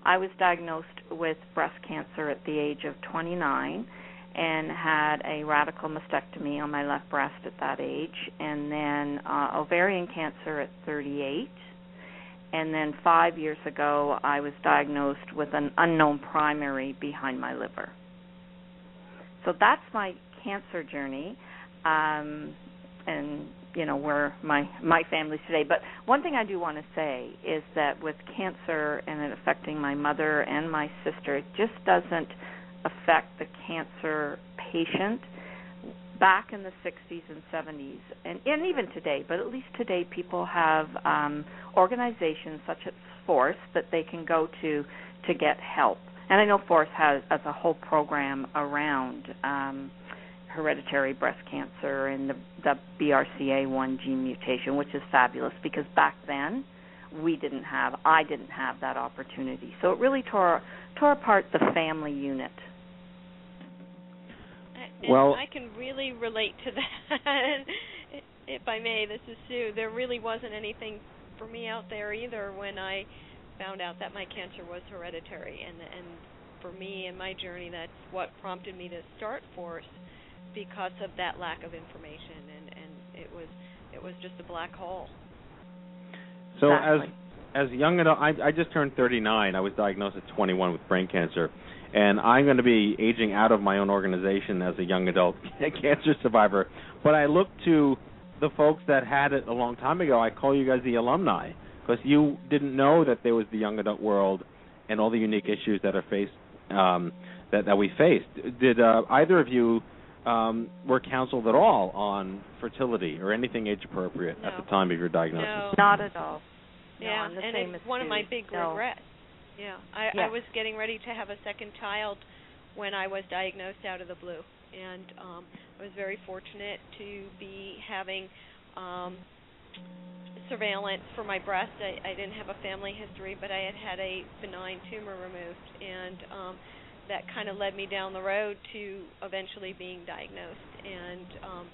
I was diagnosed with breast cancer at the age of 29 and had a radical mastectomy on my left breast at that age. And then uh, ovarian cancer at 38 and then 5 years ago I was diagnosed with an unknown primary behind my liver. So that's my cancer journey. Um and you know where my my family's today but one thing i do want to say is that with cancer and it affecting my mother and my sister it just doesn't affect the cancer patient back in the 60s and 70s and, and even today but at least today people have um organizations such as force that they can go to to get help and i know force has as a whole program around um hereditary breast cancer and the, the BRCA1 gene mutation, which is fabulous because back then we didn't have, I didn't have that opportunity. So it really tore tore apart the family unit. And Well- I can really relate to <laughs> that. if I may, this is Sue. There really wasn't anything for me out there either when I found out that my cancer was hereditary, and and for me and my journey, that's what prompted me to start Force because of that lack of information, and and it was it was just a black hole. So Exactly. as as a young adult, I, I just turned 39. I was diagnosed at 21 with brain cancer, and I'm going to be aging out of my own organization as a young adult <laughs> cancer survivor. But I look to the folks that had it a long time ago. I call you guys the alumni because you didn't know that there was the young adult world and all the unique issues that are faced um, that that we faced. Did uh, either of you um, were counseled at all on fertility or anything age appropriate at the time of your diagnosis? No. Not at all. No, Yeah, I'm and it's one of my big No. regrets. Yeah, I Yeah. I was getting ready to have a second child when I was diagnosed out of the blue, and um I was very fortunate to be having um surveillance for my breast. I, I didn't have a family history, but I had had a benign tumor removed, and um that kind of led me down the road to eventually being diagnosed. And um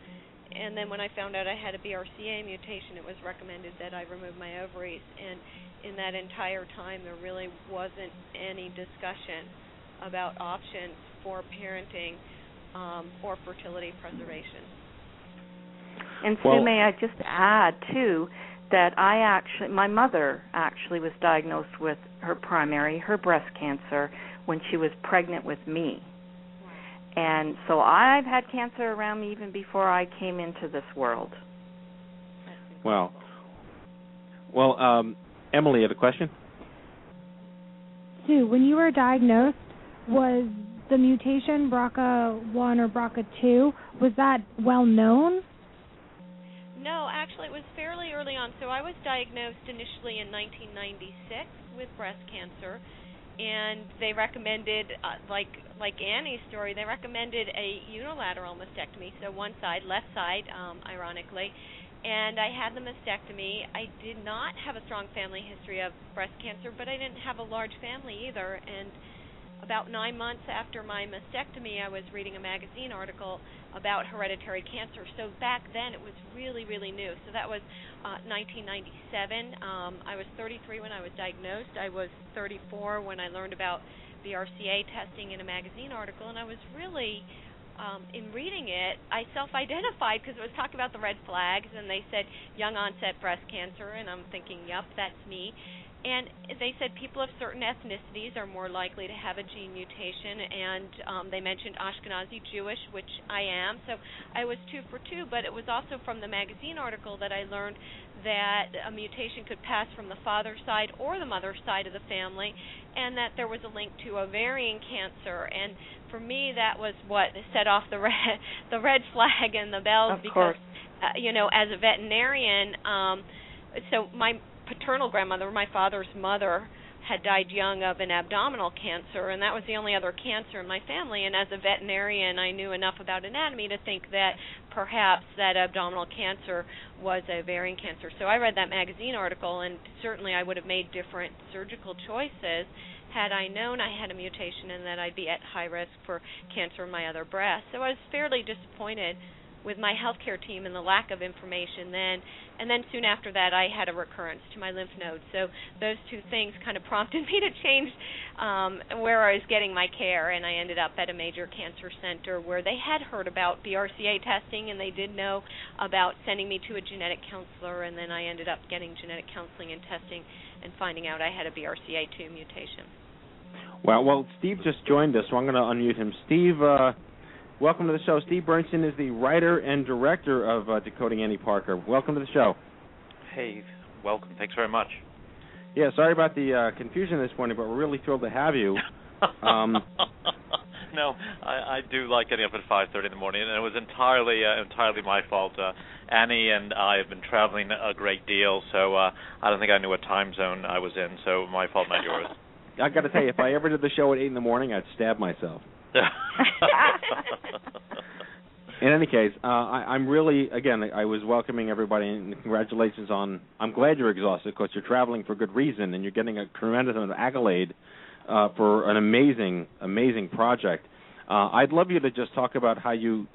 and then when I found out I had a BRCA mutation, it was recommended that I remove my ovaries. And in that entire time, there really wasn't any discussion about options for parenting um, or fertility preservation. And Sue, Well- may I just add too that I actually, my mother actually was diagnosed with her primary, her breast cancer, when she was pregnant with me. And so I've had cancer around me even before I came into this world. Well, well, um, Emily, you have a question? Sue, when you were diagnosed, was the mutation BRCA1 or BRCA2 was that well known? No, actually, it was fairly early on. So I was diagnosed initially in 1996 with breast cancer, and they recommended, uh, like like Annie's story, they recommended a unilateral mastectomy, so one side, left side, um, ironically. And I had the mastectomy. I did not have a strong family history of breast cancer, but I didn't have a large family either. And about nine months after my mastectomy, I was reading a magazine article about hereditary cancer. So back then, it was really, really new. So that was uh, 1997. Um, I was 33 when I was diagnosed. I was 34 when I learned about BRCA testing in a magazine article, and I was really um, in reading it, I self-identified because it was talking about the red flags, and they said young onset breast cancer, and I'm thinking, yep, that's me. And they said people of certain ethnicities are more likely to have a gene mutation, and um, they mentioned Ashkenazi Jewish, which I am. So I was two for two, but it was also from the magazine article that I learned that a mutation could pass from the father's side or the mother's side of the family, and that there was a link to ovarian cancer. And for me, that was what set off the red <laughs> the red flag and the bells Of because course. uh, you know, as a veterinarian, um, so my paternal grandmother, my father's mother, had died young of an abdominal cancer, and that was the only other cancer in my family. And as a veterinarian, I knew enough about anatomy to think that perhaps that abdominal cancer was a ovarian cancer. So I read that magazine article, and certainly I would have made different surgical choices had I known I had a mutation and that I'd be at high risk for cancer in my other breast. So I was fairly disappointed with my healthcare team and the lack of information then. And then soon after that, I had a recurrence to my lymph nodes. So those two things kind of prompted <laughs> me to change um, where I was getting my care, and I ended up at a major cancer center where they had heard about BRCA testing and they did know about sending me to a genetic counselor, and then I ended up getting genetic counseling and testing and finding out I had a BRCA2 mutation. Well, well, Steve just joined us, so I'm going to unmute him. Steve, uh, welcome to the show. Steve Bernstein is the writer and director of uh, Decoding Annie Parker. Welcome to the show. Hey, welcome. Thanks very much. Yeah, sorry about the uh, confusion this morning, but we're really thrilled to have you. <laughs> Um, no, I, I do like getting up at 5:30 in the morning, and it was entirely uh, entirely my fault. Uh, Annie and I have been traveling a great deal, so uh, I don't think I knew what time zone I was in. So my fault, not yours. I've got to tell you, if I ever did the show at eight in the morning, I'd stab myself. <laughs> In any case, uh, I, I'm really again. I was welcoming everybody and congratulations on. I'm glad you're exhausted because you're traveling for good reason and you're getting a tremendous amount of accolade uh, for an amazing, amazing project. Uh, I'd love you to just talk about how you,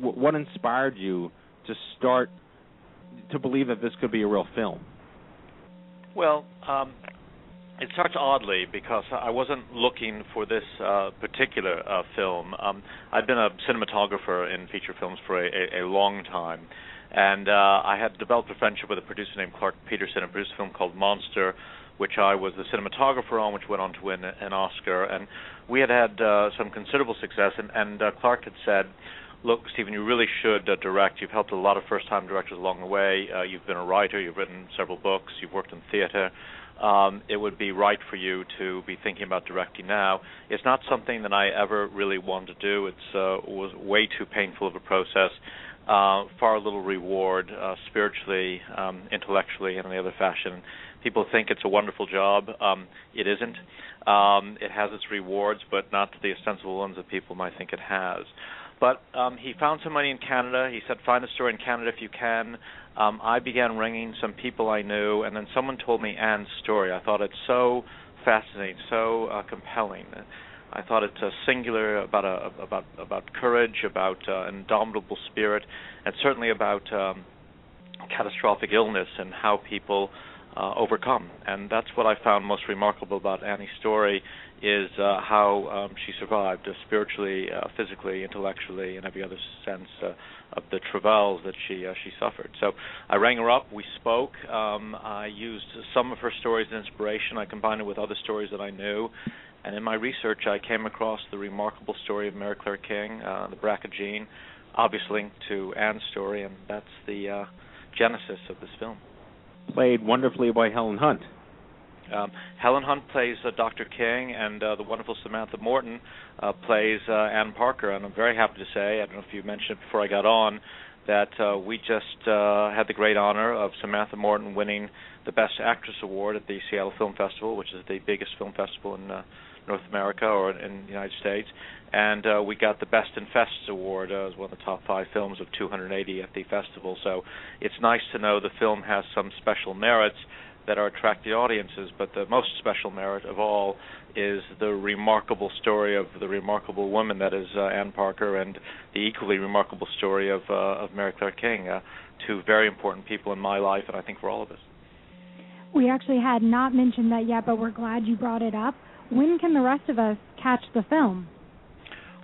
w- what inspired you to start to believe that this could be a real film. Well, um, it starts oddly because I wasn't looking for this uh, particular uh, film. Um, I've been a cinematographer in feature films for a, a, a long time, and uh, I had developed a friendship with a producer named Clark Peterson, and produced a film called Monster, which I was the cinematographer on, which went on to win an Oscar. And we had had uh, some considerable success, and, and uh, Clark had said, look, Steven, you really should uh, direct. You've helped a lot of first-time directors along the way. Uh, you've been a writer. You've written several books. You've worked in theater. Um, it would be right for you to be thinking about directing now. It's not something that I ever really wanted to do. It uh, was way too painful of a process. Uh, far little reward uh, spiritually, um, intellectually, and in any other fashion. People think it's a wonderful job. Um, it isn't. Um, it has its rewards, but not the ostensible ones that people might think it has. But um, he found some money in Canada. He said, "Find a story in Canada if you can." Um, I began ringing some people I knew, and then someone told me Anne's story. I thought it's so fascinating, so uh, compelling. I thought it's uh, singular about a, about about courage, about uh, indomitable spirit, and certainly about um, catastrophic illness and how people uh, overcome. And that's what I found most remarkable about Annie's story is uh, how um, she survived uh, spiritually, uh, physically, intellectually, in every other sense uh, of the travails that she uh, she suffered. So I rang her up. We spoke. Um, I used some of her stories as inspiration. I combined it with other stories that I knew. And in my research, I came across the remarkable story of Mary Claire King, uh, the BRCA gene, obviously to Anne's story, and that's the uh, genesis of this film. Played wonderfully by Helen Hunt. Um, Helen Hunt plays uh, Dr. King, and uh, the wonderful Samantha Morton uh, plays uh, Ann Parker. And I'm very happy to say, I don't know if you mentioned it before I got on, that uh, we just uh, had the great honor of Samantha Morton winning the Best Actress Award at the Seattle Film Festival, which is the biggest film festival in uh, North America or in the United States. And uh, we got the Best in Fests Award uh, as one of the top five films of 280 at the festival. So it's nice to know the film has some special merits that are attracting audiences. But the most special merit of all is the remarkable story of the remarkable woman that is uh, Ann Parker, and the equally remarkable story of uh, of Mary Claire King, uh, two very important people in my life, and I think for all of us. We actually had not mentioned that yet, but we're glad you brought it up. When can the rest of us catch the film?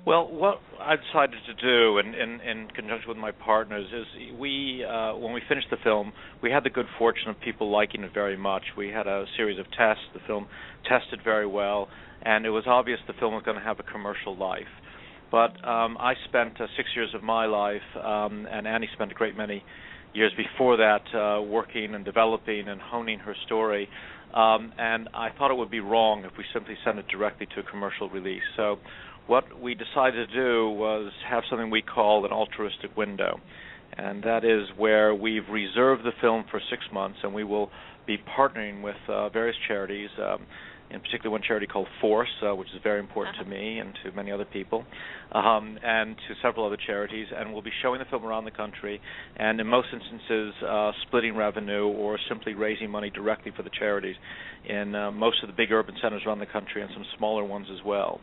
Well, what I decided to do, in, in, in conjunction with my partners, is we, uh, when we finished the film, we had the good fortune of people liking it very much. We had a series of tests. The film tested very well, and it was obvious the film was going to have a commercial life. But um, I spent uh, six years of my life, um, and Annie spent a great many years before that uh, working and developing and honing her story. Um, and I thought it would be wrong if we simply sent it directly to a commercial release. So what we decided to do was have something we call an altruistic window. And that is where we've reserved the film for six months, and we will be partnering with uh, various charities, um, in particular one charity called Force, uh, which is very important to me and to many other people, um, and to several other charities. And we'll be showing the film around the country, and in most instances, uh, splitting revenue or simply raising money directly for the charities in uh, most of the big urban centers around the country and some smaller ones as well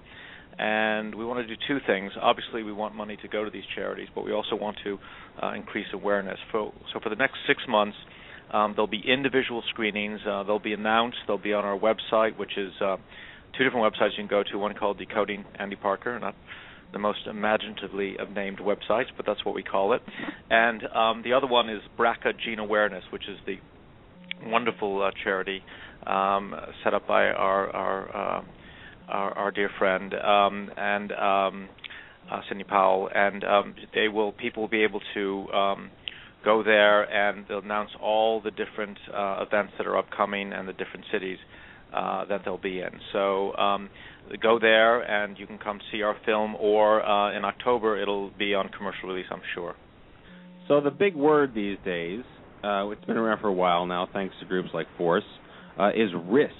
and we want to do two things. Obviously, we want money to go to these charities, but we also want to uh, increase awareness. For, so, for the next six months, um, there'll be individual screenings. Uh, they'll be announced. They'll be on our website, which is uh, two different websites you can go to. One called Decoding Annie Parker, not the most imaginatively named websites, but that's what we call it. And um, the other one is BRCA Gene Awareness, which is the wonderful uh, charity um, set up by our, our uh, our, our dear friend um, and um, uh, Sidney Powell, and um, they will people will be able to um, go there and they'll announce all the different uh, events that are upcoming and the different cities uh, that they'll be in. So um, go there and you can come see our film, or uh, in October it'll be on commercial release, I'm sure. So the big word these days, uh, it's been around for a while now, thanks to groups like Force, uh, is risk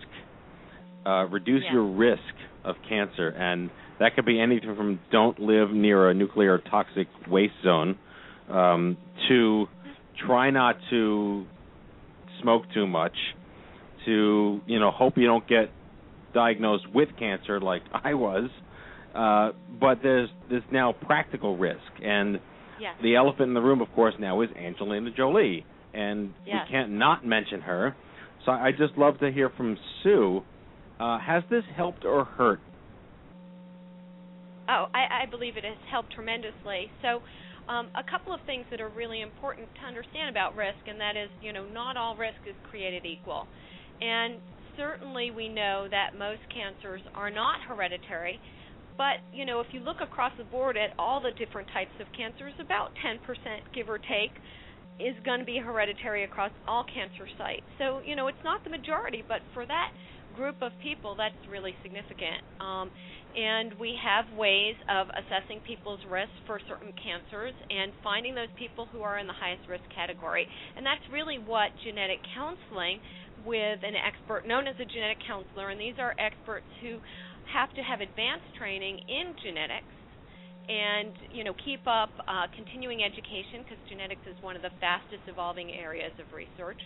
uh, reduce Yeah. your risk of cancer, and that could be anything from don't live near a nuclear toxic waste zone um, to try not to smoke too much to you know hope you don't get diagnosed with cancer like <laughs> I was. Uh, but there's there's now practical risk, and the elephant in the room, of course, now is Angelina Jolie, and we can't not mention her. So I just love to hear from Sue. Uh, has this helped or hurt? Oh, I, I believe it has helped tremendously. So, um, a couple of things that are really important to understand about risk, and that is, you know, not all risk is created equal. And certainly we know that most cancers are not hereditary, but, you know, if you look across the board at all the different types of cancers, about 10%, give or take, is going to be hereditary across all cancer sites. So, you know, it's not the majority, but for that group of people, that's really significant. Um, and we have ways of assessing people's risk for certain cancers and finding those people who are in the highest risk category. And that's really what genetic counseling with an expert known as a genetic counselor, and these are experts who have to have advanced training in genetics and you know keep up uh, continuing education because genetics is one of the fastest evolving areas of research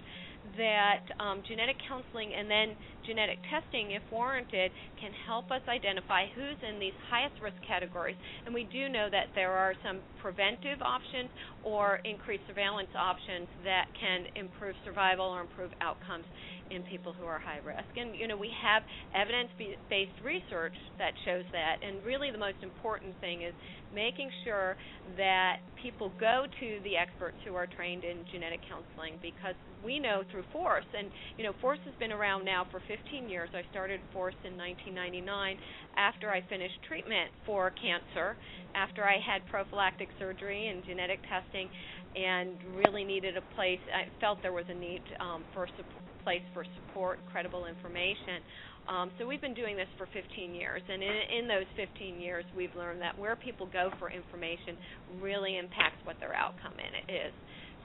that um, genetic counseling and then genetic testing, if warranted, can help us identify who's in these highest risk categories. And we do know that there are some preventive options or increased surveillance options that can improve survival or improve outcomes in people who are high risk. And you know, we have evidence-based research that shows that. And really, the most important thing is making sure that people go to the experts who are trained in genetic counseling because we know through Force, and you know, Force has been around now for 15 years. I started Force in 1999 after I finished treatment for cancer, after I had prophylactic surgery and genetic testing, and really needed a place. I felt there was a need um, for sup- place for support, credible information. Um, so we've been doing this for 15 years, and in, in those 15 years, we've learned that where people go for information really impacts what their outcome in it is.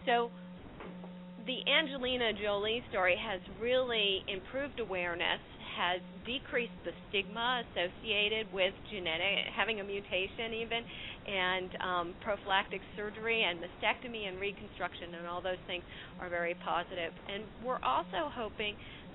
So the Angelina Jolie story has really improved awareness, has decreased the stigma associated with genetic having a mutation even, and um, prophylactic surgery and mastectomy and reconstruction and all those things are very positive. And we're also hoping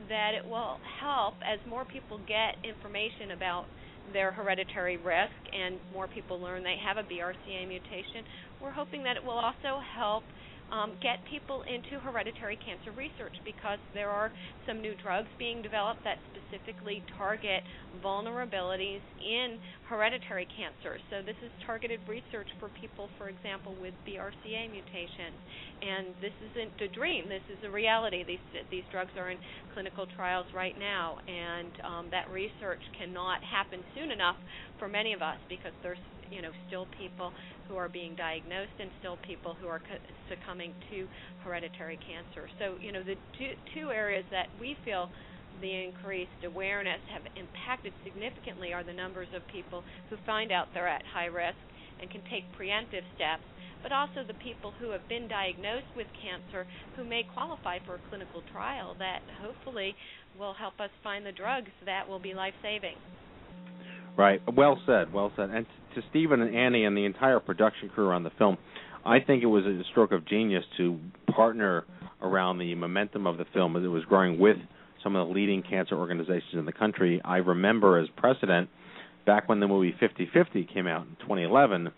that it will help as more people get information about their hereditary risk and more people learn they have a BRCA mutation. We're hoping that it will also help um, get people into hereditary cancer research because there are some new drugs being developed that specifically target vulnerabilities in hereditary cancer. So this is targeted research for people, for example, with BRCA mutations. And this isn't a dream. This is a reality. These these drugs are in clinical trials right now, and um, that research cannot happen soon enough for many of us because there's you know still people who are being diagnosed and still people who are succumbing to hereditary cancer. So you know the two, two areas that we feel the increased awareness have impacted significantly are the numbers of people who find out they're at high risk and can take preemptive steps, but also the people who have been diagnosed with cancer who may qualify for a clinical trial that hopefully will help us find the drugs that will be life saving. Right. Well said. Well said. And to Steven and Annie and the entire production crew on the film, I think it was a stroke of genius to partner around the momentum of the film as it was growing with some of the leading cancer organizations in the country. I remember as president, back when the movie 50-50 came out in 2011,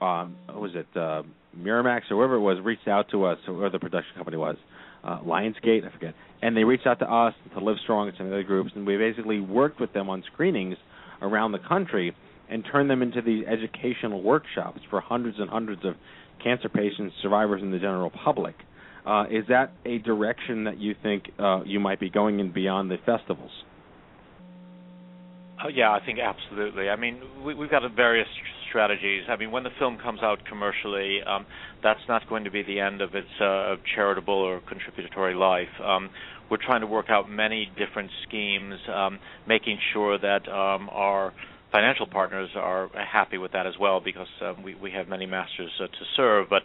um, was it uh, Miramax or whoever it was reached out to us, or the production company was, uh, Lionsgate, I forget, and they reached out to us, to Livestrong, and some other groups, and we basically worked with them on screenings around the country and turn them into these educational workshops for hundreds and hundreds of cancer patients, survivors, and the general public. Uh, is that a direction that you think uh, you might be going in beyond the festivals? Uh, yeah, I think absolutely. I mean, we, we've got various strategies. I mean, when the film comes out commercially, um, that's not going to be the end of its uh, charitable or contributory life. Um, we're trying to work out many different schemes, um, making sure that um, our financial partners are happy with that as well because um, we, we have many masters uh, to serve. But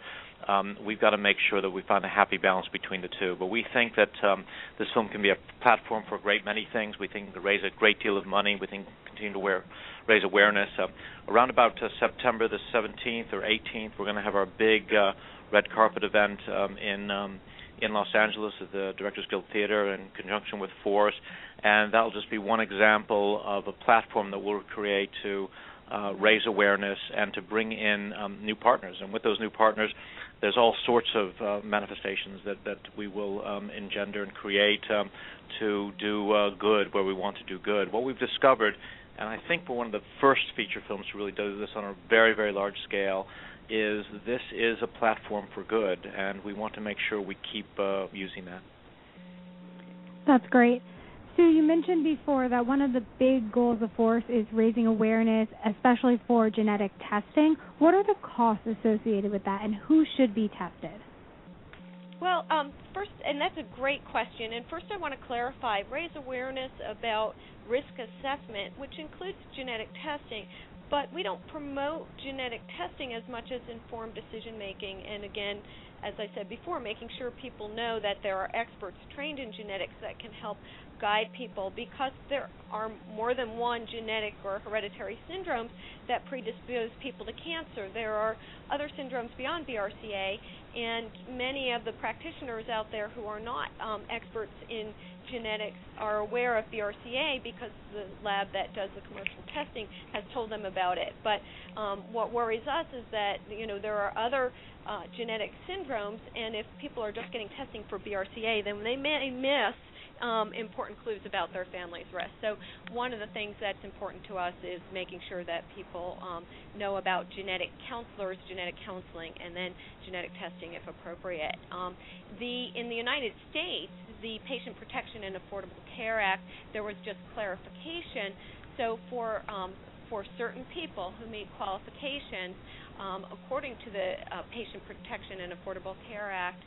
um, we've got to make sure that we find a happy balance between the two. But we think that um, this film can be a platform for a great many things. We think it can raise a great deal of money. We think continue to wear, raise awareness. Uh, around about uh, September the 17th or 18th, we're going to have our big uh, red carpet event um, in um, in Los Angeles at the Directors Guild Theater in conjunction with Force, and that'll just be one example of a platform that we'll create to uh, raise awareness and to bring in um, new partners. And with those new partners, there's all sorts of uh, manifestations that, that we will um, engender and create um, to do uh, good where we want to do good. What we've discovered, and I think we're one of the first feature films to really do this on a very, very large scale, is this is a platform for good, and we want to make sure we keep uh, using that. That's great. Sue, you mentioned before that one of the big goals of Force is raising awareness, especially for genetic testing. What are the costs associated with that, and who should be tested? Well, um, first, and that's a great question. And first, I want to clarify raise awareness about risk assessment, which includes genetic testing, but we don't promote genetic testing as much as informed decision making. And again, as I said before, making sure people know that there are experts trained in genetics that can help guide people because there are more than one genetic or hereditary syndromes that predispose people to cancer. There are other syndromes beyond BRCA, and many of the practitioners out there who are not um, experts in genetics are aware of BRCA because the lab that does the commercial testing has told them about it. But um, what worries us is that you know there are other uh, genetic syndromes, and if people are just getting testing for BRCA, then they may miss um, important clues about their family's risk. So one of the things that's important to us is making sure that people um, know about genetic counselors, genetic counseling, and then genetic testing if appropriate. Um, the in the United States, the Patient Protection and Affordable Care Act, there was just clarification. So for um, for certain people who meet qualifications, um, according to the uh, Patient Protection and Affordable Care Act,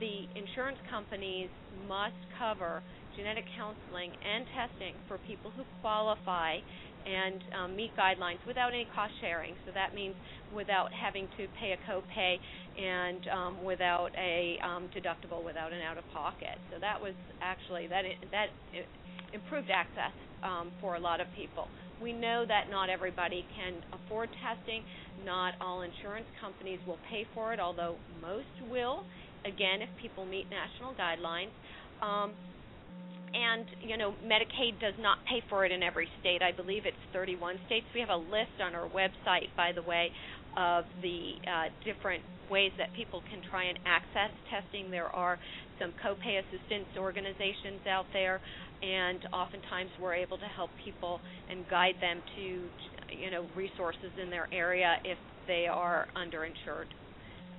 the insurance companies must cover genetic counseling and testing for people who qualify and um, meet guidelines without any cost sharing. So that means without having to pay a copay and um, without a um, deductible, without an out-of-pocket. So that was actually that that improved access um, for a lot of people. We know that not everybody can afford testing. Not all insurance companies will pay for it, although most will. Again, if people meet national guidelines. Um, and you know Medicaid does not pay for it in every state. I believe it's 31 states. We have a list on our website, by the way, of the uh, different ways that people can try and access testing. There are some copay assistance organizations out there, and oftentimes we're able to help people and guide them to you know resources in their area if they are underinsured.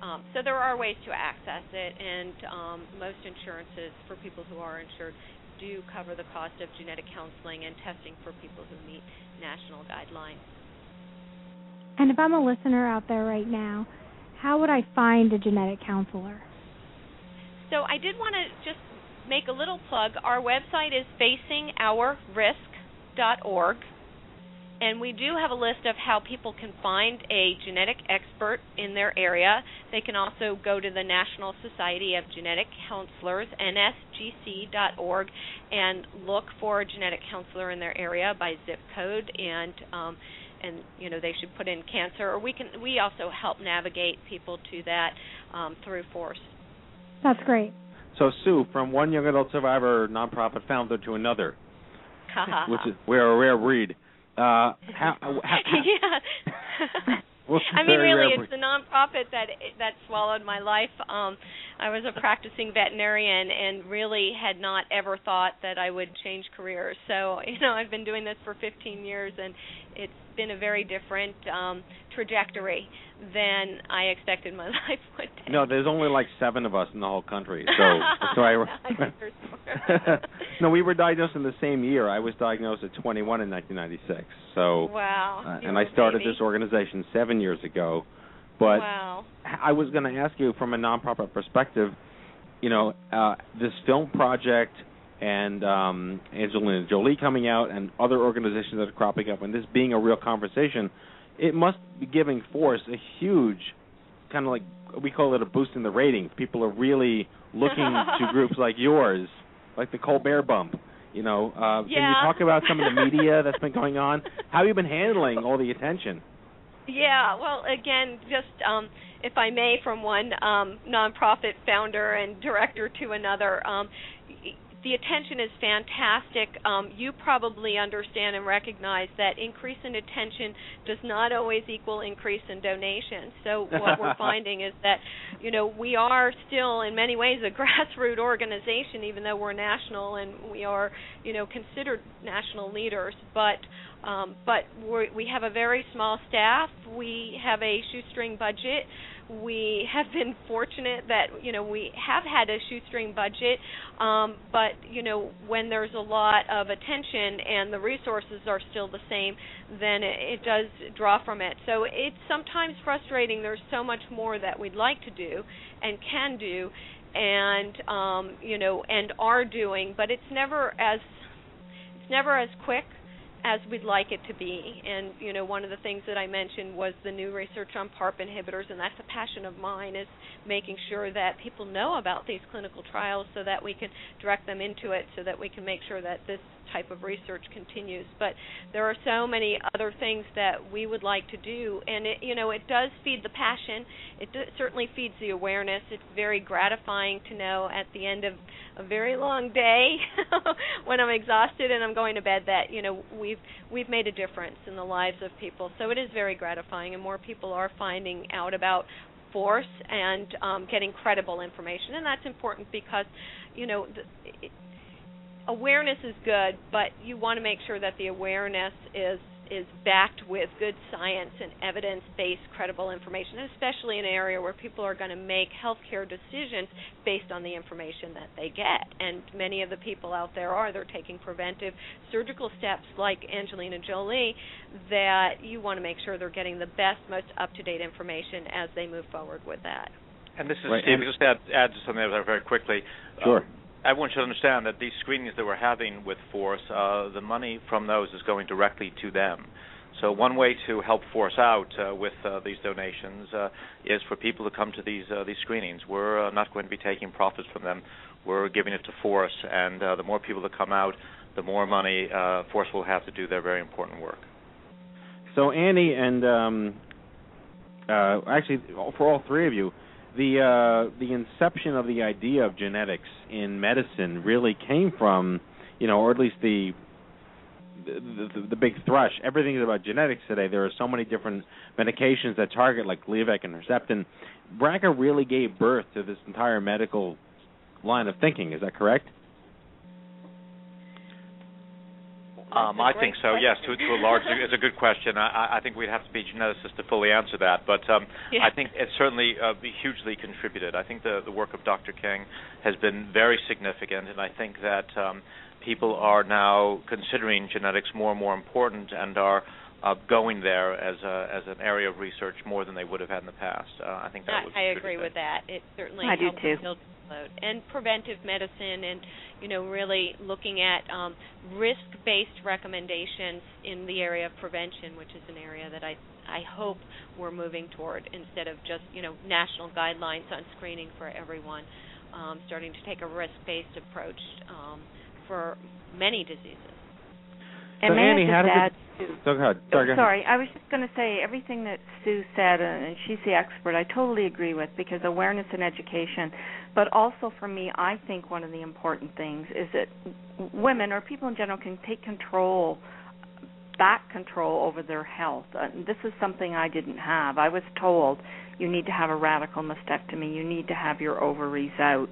Um, so there are ways to access it, and um, most insurances for people who are insured do cover the cost of genetic counseling and testing for people who meet national guidelines. And if I'm a listener out there right now, how would I find a genetic counselor? So I did want to just make a little plug. Our website is facingourrisk.org. And we do have a list of how people can find a genetic expert in their area. They can also go to the National Society of Genetic Counselors, nsgc.org, and look for a genetic counselor in their area by zip code and um, and you know they should put in cancer or we can we also help navigate people to that um, through force. That's great. So Sue, from one young adult survivor nonprofit founder to another, <laughs> which is we're a rare breed. Uh, <laughs> how, how, how, yeah. <laughs> I mean, really, it's the nonprofit that that swallowed my life. Um, I was a practicing veterinarian and really had not ever thought that I would change careers. So, <laughs> you know, I've been doing this for 15 years, and it's been a very different um, trajectory than I expected my <laughs> life would take. No, there's only like seven of us in the whole country. So, <laughs> so I. <laughs> no, we were diagnosed in the same year. I was diagnosed at 21 in 1996. So. Wow. Uh, and I started baby. this organization seven years ago. But wow. I was going to ask you from a nonprofit perspective, you know, uh, this film project and um, Angelina Jolie coming out and other organizations that are cropping up, and this being a real conversation, it must be giving force a huge kind of like we call it a boost in the ratings. People are really looking to <laughs> groups like yours, like the Colbert bump. You know, uh, can you talk about some of the media <laughs> that's been going on? How have you been handling all the attention? Yeah, well, again, just um, if I may, from one um, nonprofit founder and director to another, um, the attention is fantastic. Um, you probably understand and recognize that increase in attention does not always equal increase in donations. So <laughs> what we're finding is that, you know, we are still in many ways a <laughs> grassroots organization, even though we're national and we are, you know, considered national leaders. But um, but we have a very small staff. We have a shoestring budget. We have been fortunate that you know we have had a shoestring budget, um, but you know when there's a lot of attention and the resources are still the same, then it, it does draw from it. So it's sometimes frustrating. There's so much more that we'd like to do and can do, and um, you know and are doing, but it's never as it's never as quick as we'd like it to be. And you know, one of the things that I mentioned was the new research on PARP inhibitors, and that's a passion of mine is making sure that people know about these clinical trials so that we can direct them into it, so that we can make sure that this type of research continues. But there are so many other things that we would like to do, and it you know it does feed the passion. It do, certainly feeds the awareness. It's very gratifying to know at the end of a very long day <laughs> when I'm exhausted and I'm going to bed that you know we've we've made a difference in the lives of people. So it is very gratifying, and more people are finding out about force and um, getting credible information, and that's important because you know. The, it, awareness is good, but you want to make sure that the awareness is is backed with good science and evidence-based credible information, especially in an area where people are going to make healthcare decisions based on the information that they get. And many of the people out there are they're taking preventive surgical steps like Angelina Jolie that you want to make sure they're getting the best most up-to-date information as they move forward with that. And this is Right, Steve. Just add, add to something there very quickly. Sure. Uh, everyone should understand that these screenings that we're having with Force, uh, the money from those is going directly to them. So one way to help Force out uh, with uh, these donations uh, is for people to come to these uh, these screenings. We're uh, not going to be taking profits from them. We're giving it to Force, and the more people that come out, the more money Force will have to do their very important work. So Annie and um, actually for all three of you, the uh, the inception of the idea of genetics in medicine really came from, you know, or at least the the, the, the big thrush. Everything is about genetics today. There are so many different medications that target like Gleevec and Herceptin. BRCA really gave birth to this entire medical line of thinking. Is that correct? Um, I think so. Yes, to, to a large. It's a good question. I, I think we'd have to be geneticists to fully answer that, but um, Yeah. I think it certainly uh, hugely contributed. I think the the work of Dr. King has been very significant, and I think that um, people are now considering genetics more and more important and are uh, going there as a, as an area of research more than they would have had in the past. Uh, I think that I, was. I agree with that. It certainly I do helps too. build the load. And preventive medicine and you know really looking at um, risk-based recommendations in the area of prevention, which is an area that I I hope we're moving toward instead of just you know national guidelines on screening for everyone. Um, starting to take a risk-based approach um, for many diseases. And so Annie, how add it? So go ahead. Sorry, go ahead. sorry, I was just going to say everything that Sue said, and she's the expert. I totally agree with because awareness and education, but also for me, I think one of the important things is that women or people in general can take control, back control over their health. Uh, this is something I didn't have. I was told you need to have a radical mastectomy, you need to have your ovaries out.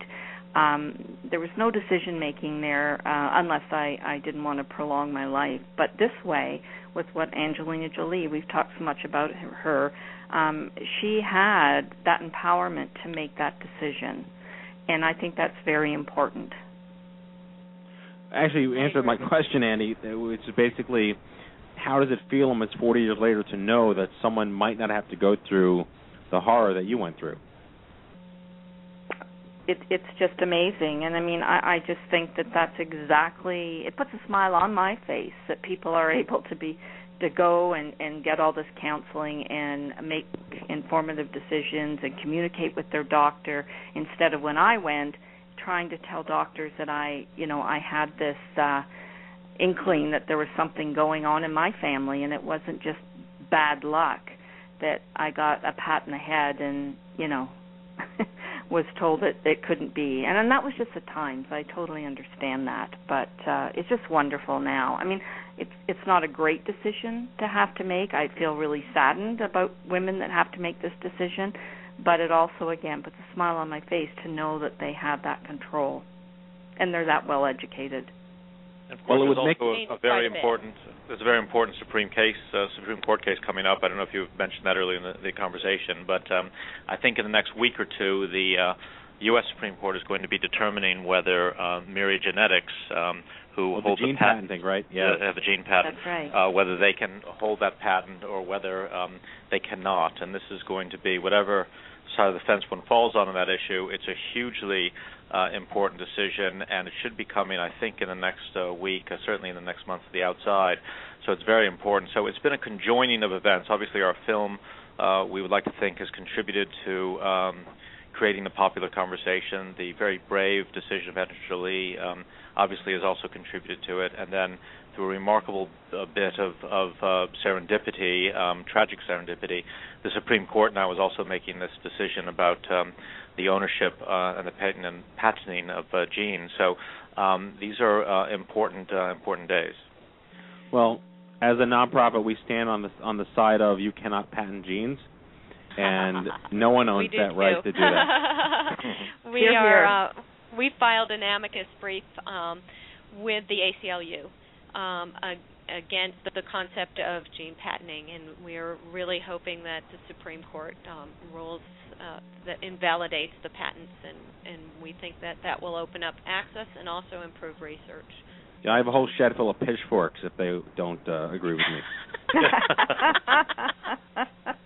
Um, there was no decision making there uh, unless I, I didn't want to prolong my life. But this way, with what Angelina Jolie, we've talked so much about her, um, she had that empowerment to make that decision. And I think that's very important. Actually, you answered my question, Andy, uh, which is basically how does it feel almost 40 years later to know that someone might not have to go through the horror that you went through? It, it's just amazing. And i mean i i just think that that's exactly it puts a smile on my face that people are <laughs> able to be to go and and get all this counseling and make informative decisions and communicate with their doctor instead of when i went trying to tell doctors that i you know i had this uh inkling that there was something going on in my family and it wasn't just bad luck that i got a pat in the head and you know was told that it couldn't be. And, and that was just the times i totally understand that. But uh it's just wonderful now. I mean it's it's not a great decision to have to make. I feel really saddened about women that have to make this decision. But it also again puts a smile on my face to know that they have that control. And they're that well educated And of Well, it would there's make- also a, a very important, there's a very important Supreme case, uh, Supreme Court case coming up. I don't know if you mentioned that earlier in the, the conversation, but um, I think in the next week or two, the uh, U.S. Supreme Court is going to be determining whether uh, Myriad Genetics, um, who Well, the gene a patent, patenting, right? yeah, have a gene patent, that's right uh, whether they can hold that patent or whether um, they cannot. And this is going to be whatever side of the fence one falls on on that issue. It's a hugely uh, important decision, and it should be coming, I think, in the next uh, week, uh, certainly in the next month, to the outside. So it's very important. So it's been a conjoining of events. Obviously, our film, uh, we would like to think, has contributed to. Um, creating the popular conversation. The very brave decision of Angelina Jolie um, obviously has also contributed to it, and then through a remarkable uh, bit of, of uh, serendipity, um, tragic serendipity, the Supreme Court now is also making this decision about um, the ownership uh, and the patent and patenting of uh, genes. So um, these are uh, important uh, important days. Well, as a nonprofit, we stand on the on the side of you cannot patent genes, and <laughs> no one owns that too. right to do that. <laughs> we Hear, are. hear. Uh, we filed an amicus brief um, with the ACLU um, ag- against the concept of gene patenting, and we're really hoping that the Supreme Court um, rules uh, that invalidates the patents, and and we think that that will open up access and also improve research. Yeah, I have a whole shed full of pitchforks if they don't uh, agree with me. <laughs>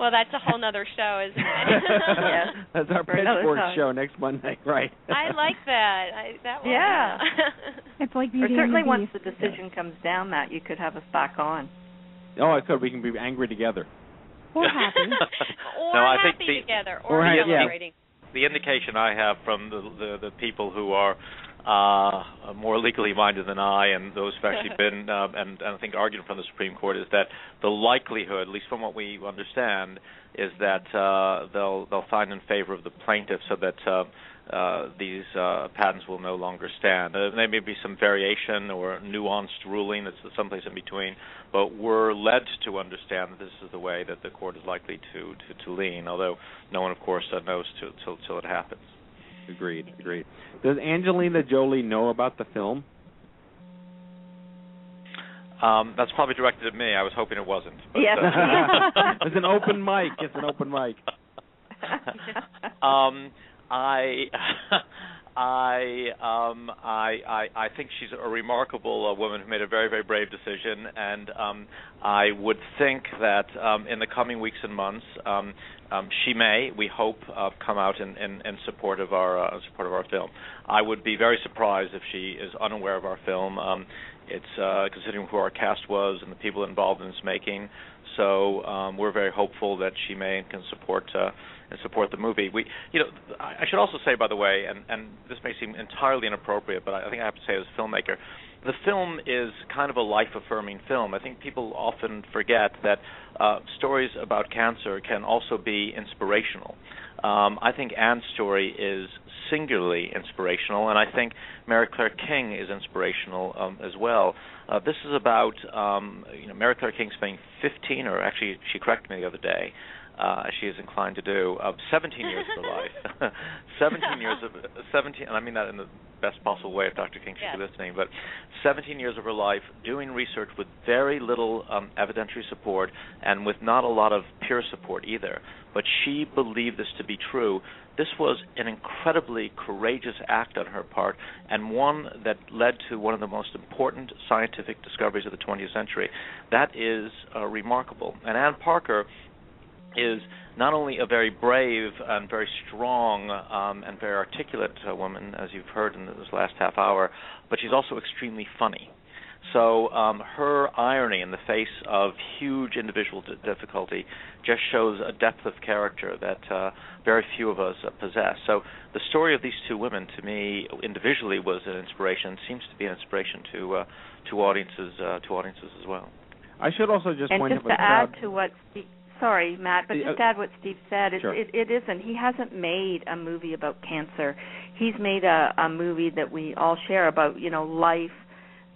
Well, that's a whole nother show, isn't it? <laughs> That's our For another pitchfork show next Monday, <laughs> right? I like that. I, that one. Yeah. It's like Or Beauty and certainly the once the decision comes down, that you could have us back on. Oh, I could. We can be angry together. Or happy. <laughs> or No, I think happy the- together, or or, ha- yeah. celebrating. the indication I have from the the, the people who are uh, more legally minded than I, and those who've actually <laughs> been um, and, and I think argued from the Supreme Court, is that the likelihood, at least from what we understand, is that uh, they'll they'll find in favor of the plaintiff, so that. Uh, these uh, patents will no longer stand. Uh, there may be some variation or nuanced ruling that's someplace in between, but we're led to understand that this is the way that the court is likely to to, to lean. Although no one, of course, uh, knows till till till it happens. Agreed. Agreed. Does Angelina Jolie know about the film? Um, that's probably directed at me. I was hoping it wasn't. But, Yes. uh, <laughs> it's an open mic. It's an open mic. <laughs> um, I, <laughs> I, um, I, I, I think she's a remarkable uh, woman who made a very, very brave decision, and um, I would think that um, in the coming weeks and months, um, um, she may, we hope, uh, come out in, in, in support of our uh, support of our film. I would be very surprised if she is unaware of our film. Um, it's uh, considering who our cast was and the people involved in its making. So um, we're very hopeful that she may and can support uh, and support the movie. We, you know, I should also say, by the way, and and this may seem entirely inappropriate, but I I think I have to say as a filmmaker, the film is kind of a life-affirming film. I think people often forget that uh, stories about cancer can also be inspirational. Um, I think Anne's story is singularly inspirational, and I think Mary Claire King is inspirational um, as well. Uh, this is about um, you know Mary Claire King spending 15, or actually she corrected me the other day, uh, as she is inclined to do, uh, 17 years of her life. <laughs> 17 years of 17, and I mean that in the best possible way if Dr. King should be listening, but 17 years of her life doing research with very little um, evidentiary support and with not a lot of peer support either. But she believed this to be true. This was an incredibly courageous act on her part, and one that led to one of the most important scientific discoveries of the 20th century. That is uh, remarkable. And Anne Parker is not only a very brave and very strong um, and very articulate uh, woman, as you've heard in this last half hour, but she's also extremely funny. So um, her irony in the face of huge individual d- difficulty just shows a depth of character that uh, very few of us uh, possess. So the story of these two women, to me, individually, was an inspiration. Seems to be an inspiration to uh, to audiences uh, to audiences as well. I should also just and point just out to add crowd. to what Steve, sorry Matt, but just uh, to add what Steve said, it, Sure. it it isn't. He hasn't made a movie about cancer. He's made a a movie that we all share about you know life,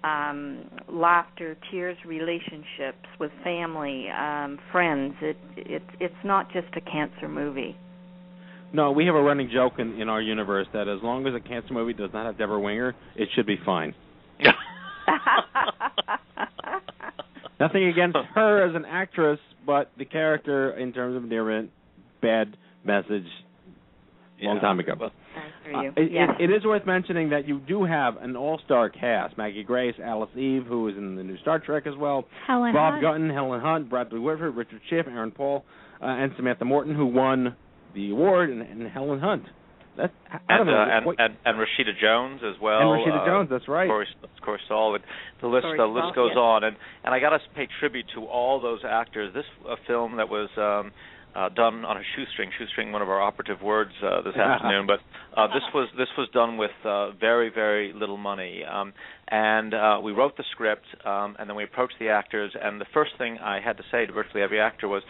um, laughter, tears, relationships with family, um, friends. It it's it's not just a cancer movie. No, we have a running joke in, in our universe that as long as a cancer movie does not have Debra Winger, it should be fine. <laughs> Nothing against her as an actress, but the character in terms of endearment, bad message, long time ago. Well, I hear Uh, you. it, yes. it, it is worth mentioning that you do have an all-star cast: Maggie Grace, Alice Eve, who is in the new Star Trek as well, Helen Bob Hunt. Gunton, Helen Hunt, Bradley Whitford, Richard Schiff, Aaron Paul, uh, and Samantha Morton, who won the award, and, and Helen Hunt. That's I don't and, know. uh, and, what- and and Rashida Jones as well. and Rashida uh, Jones. That's right. Of course, of course, all and the list Corey the list Stoll, goes yes. on, and and I got to pay tribute to all those actors. This a film that was um, uh, done on a shoestring, shoestring one of our operative words uh, this <laughs> afternoon. But uh, this was this was done with uh, very very little money, um, and uh, we wrote the script, um, and then we approached the actors, and the first thing I had to say to virtually every actor was,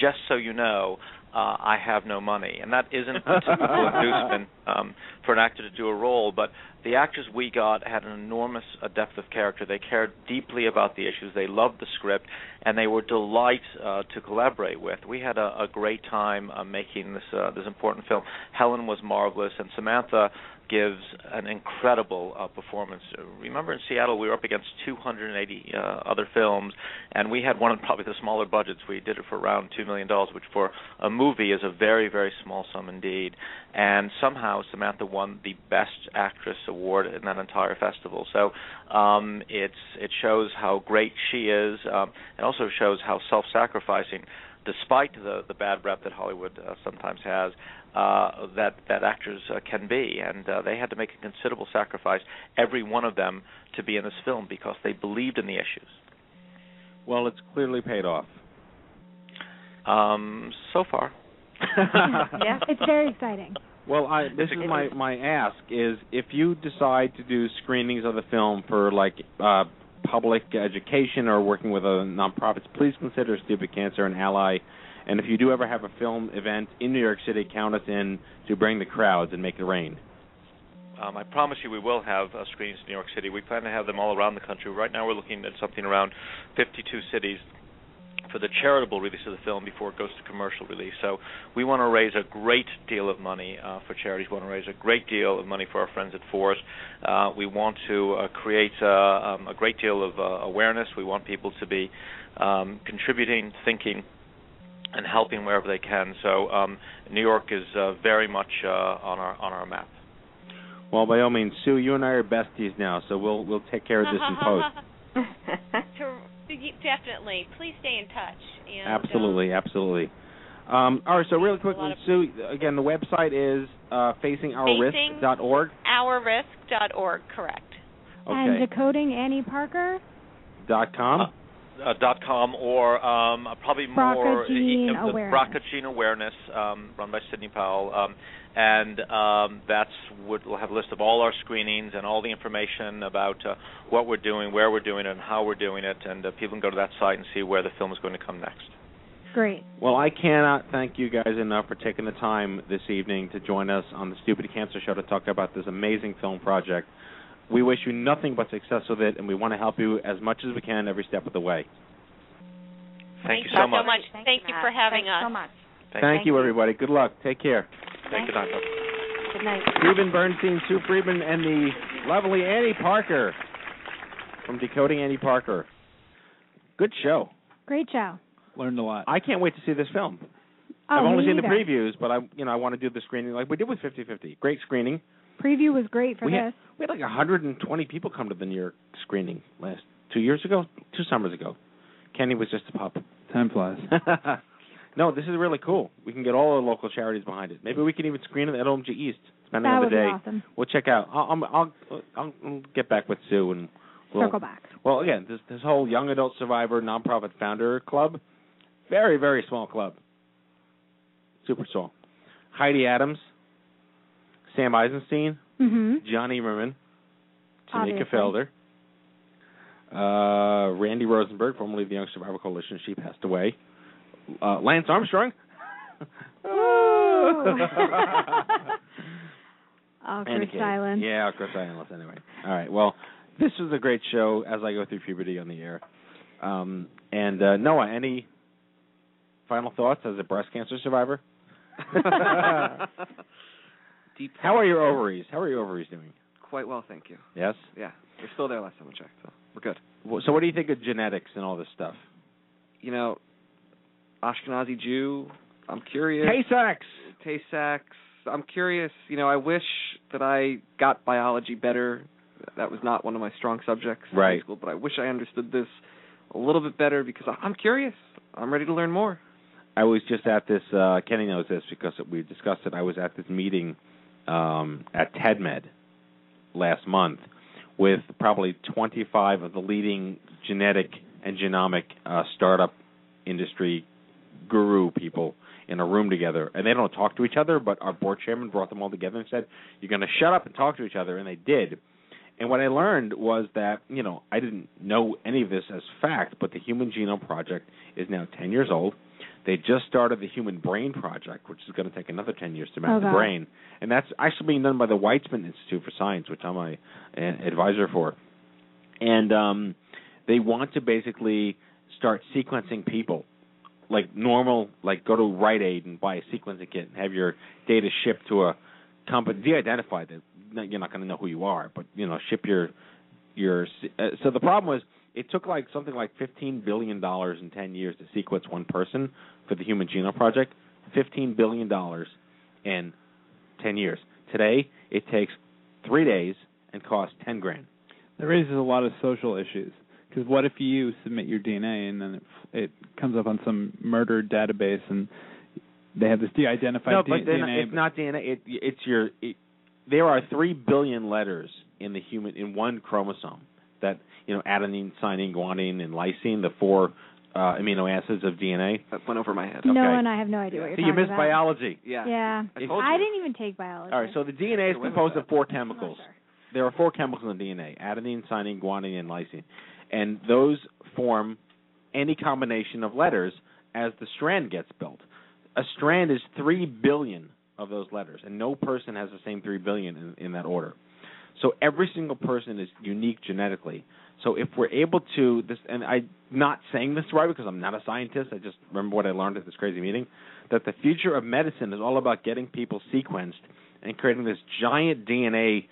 just so you know. Uh, I have no money, and that isn't a typical inducement um, for an actor to do a role. But the actors we got had an enormous uh, depth of character. They cared deeply about the issues. They loved the script, and they were delight uh, to collaborate with. We had a, a great time uh, making this uh, this important film. Helen was marvelous, and Samantha gives an incredible uh, performance. Remember in Seattle, we were up against 280 uh, other films, and we had one of probably the smaller budgets. We did it for around two million dollars, which for a movie is a very, very small sum indeed. And somehow Samantha won the Best Actress award in that entire festival. So um, it's it shows how great she is. Um, it also shows how self-sacrificing despite the the bad rep that Hollywood uh, sometimes has, uh, that that actors uh, can be, and uh, they had to make a considerable sacrifice, every one of them, to be in this film because they believed in the issues. Well, it's clearly paid off. Um, so far. <laughs> yeah, it's very exciting. Well, I this is my my ask is if you decide to do screenings of the film for like uh public education or working with other nonprofits, please consider Stupid Cancer an ally. And if you do ever have a film event in New York City, count us in to bring the crowds and make it rain. Um, I promise you, we will have uh, screenings in New York City. We plan to have them all around the country. Right now, we're looking at something around 52 cities for the charitable release of the film before it goes to commercial release. So we want to raise a great deal of money uh, for charities. We want to raise a great deal of money for our friends at FORCE. Uh, we want to uh, create uh, um, a great deal of uh, awareness. We want people to be um, contributing, thinking, and helping wherever they can. So um, New York is uh, very much on our on our map. Well, by all means, Sue, you and I are besties now, so we'll we'll take care of this in post. <laughs> <laughs> Definitely. Please stay in touch. And, absolutely, um, absolutely. Um, all right, so really quickly, Sue, again, the website is uh, facingourrisk.org. Ourrisk.org, correct. Okay. And decoding Annie Parker. Dot com. Uh, uh, dot com or um, probably BRCA more Gene uh, the Awareness. BRCA Gene Awareness, um, run by Sydney Powell, um, and um, that's what we'll have a list of all our screenings and all the information about uh, what we're doing, where we're doing it, and how we're doing it, and uh, people can go to that site and see where the film is going to come next. Great. Well, I cannot thank you guys enough for taking the time this evening to join us on the Stupid Cancer Show to talk about this amazing film project. We wish you nothing but success with it, and we want to help you as much as we can every step of the way. Thank, you so so much. Thank, you for having Thanks us. so much. Thank, you, everybody. Good luck. Take care. Thank you, Doctor. Good night. Steven Bernstein, Sue Friedman, and the lovely Annie Parker from Decoding Annie Parker. Good show. Great show. Learned a lot. I can't wait to see this film. Oh, I've only me seen the previews, but I, you know, I want to do the screening like we did with 50-50. Great screening. Preview was great for we this. had we had like 120 people come to the New York screening last two years ago, two summers ago. Kenny was just a pup. Time flies. <laughs> no, this is really cool. We can get all the local charities behind it. Maybe we can even screen it at OMG East, depending That on the day. awesome. We'll check out. I'll, I'll, I'll, I'll get back with Sue and we'll, Circle back. Well, again, this this whole young adult survivor nonprofit founder club, very very small club, super small. Heidi Adams, Sam Eisenstein, Mm-hmm. Jonny Imerman, Tamika Obviously. Felder, uh, Randy Rosenberg, formerly of the Young Survival Coalition, she passed away. Uh, Lance Armstrong. <laughs> Awkward Anakin. silence. Yeah, Chris silence. Anyway, all right. Well, this was a great show as I go through puberty on the air. Um, and uh, Noah, any final thoughts as a breast cancer survivor? <laughs> Deep How are your ovaries? How are your ovaries doing? Quite well, thank you. Yes. Yeah, they're still there last time I checked, so we're good. Well, So, what do you think of genetics and all this stuff? You know, Ashkenazi Jew. I'm curious. Tay-Sachs. Tay-Sachs. I'm curious. You know, I wish that I got biology better. That was not one of my strong subjects in Right. high school, but I wish I understood this a little bit better because I- I'm curious. I'm ready to learn more. I was just at this. Uh, Kenny knows this because we discussed it. I was at this meeting um, at TEDMed last month with probably 25 of the leading genetic and genomic uh, startup industry guru people in a room together, and they don't talk to each other. But our board chairman brought them all together and said, "You're going to shut up and talk to each other," and they did. And what I learned was that you know I didn't know any of this as fact, but the Human Genome Project is now 10 years old. They just started the Human Brain Project, which is going to take another 10 years to map Oh, the brain, and that's actually being done by the Weizmann Institute for Science, which I'm a, an advisor for. And um, they want to basically start sequencing people like normal, like go to Rite Aid and buy a sequencing kit and have your data shipped to a company de-identified. That you're not going to know who you are, but you know, ship your your. Uh, so the problem was it took like something like 15 billion dollars in 10 years to sequence one person for the Human Genome Project. 15 billion dollars in 10 years. Today, it takes three days and costs 10 grand. That raises a lot of social issues Because what if you submit your DNA and then it, it comes up on some murder database and they have this de-identified no, D- but then DNA? it's not DNA. It, it's your. It, there are three billion letters in the human in one chromosome. That you know, adenine, thymine, guanine, and lysine, the four uh, amino acids of DNA. That went over my head. No, and I have no idea what you're So you missed about. biology. Yeah. Yeah. I told I didn't even take biology. All right, so the DNA is composed of four chemicals. There are four chemicals in DNA: adenine, thymine, guanine, and lysine, and those form any combination of letters as the strand gets built. A strand is three billion of those letters, and no person has the same three billion in, in that order. So every single person is unique genetically. So if we're able to this, and I'm not saying this right because I'm not a scientist. I just remember what I learned at this crazy meeting that the future of medicine is all about getting people sequenced and creating this giant DNA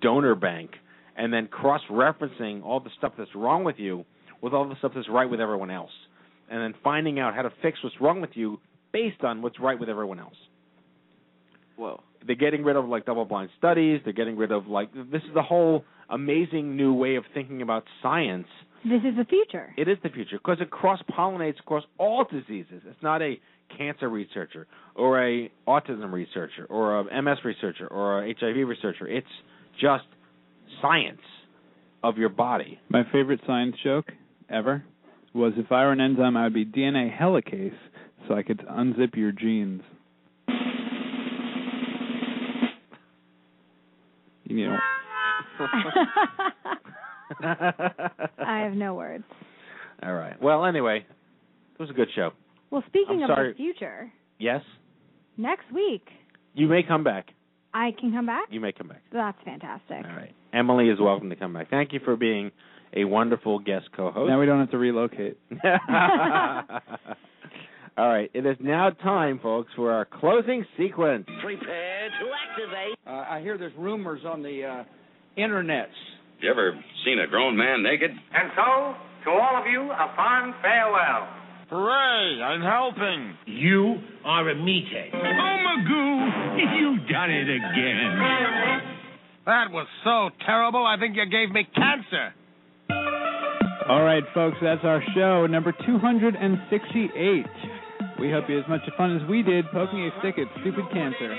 donor bank, and then cross-referencing all the stuff that's wrong with you with all the stuff that's right with everyone else, and then finding out how to fix what's wrong with you based on what's right with everyone else. Whoa. They're getting rid of like double-blind studies. They're getting rid of like this is the whole amazing new way of thinking about science. This is the future. It is the future because it cross-pollinates across all diseases. It's not a cancer researcher or a autism researcher or a MS researcher or a HIV researcher. It's just science of your body. My favorite science joke ever was if I were an enzyme, I would be DNA helicase, so I could unzip your genes. You know, <laughs> I have no words. All right. Well, anyway, it was a good show. Well, speaking I'm of sorry. the future, Yes, next week you may come back. I can come back. You may come back. That's fantastic. All right. Emily is welcome to come back. Thank you for being a wonderful guest co-host. now we don't have to relocate. <laughs> <laughs> All right. It is now time, folks, for our closing sequence. Prepare to activate. Uh, I hear there's rumors on the uh, internets. You ever seen a grown man naked? And so, to all of you, a fond farewell. Hooray, I'm helping. You are a meathead. Oh, Magoo, you've done it again. That was so terrible, I think you gave me cancer. All right, folks, that's our show, number 268. We hope you had as much fun as we did poking a stick at stupid cancer.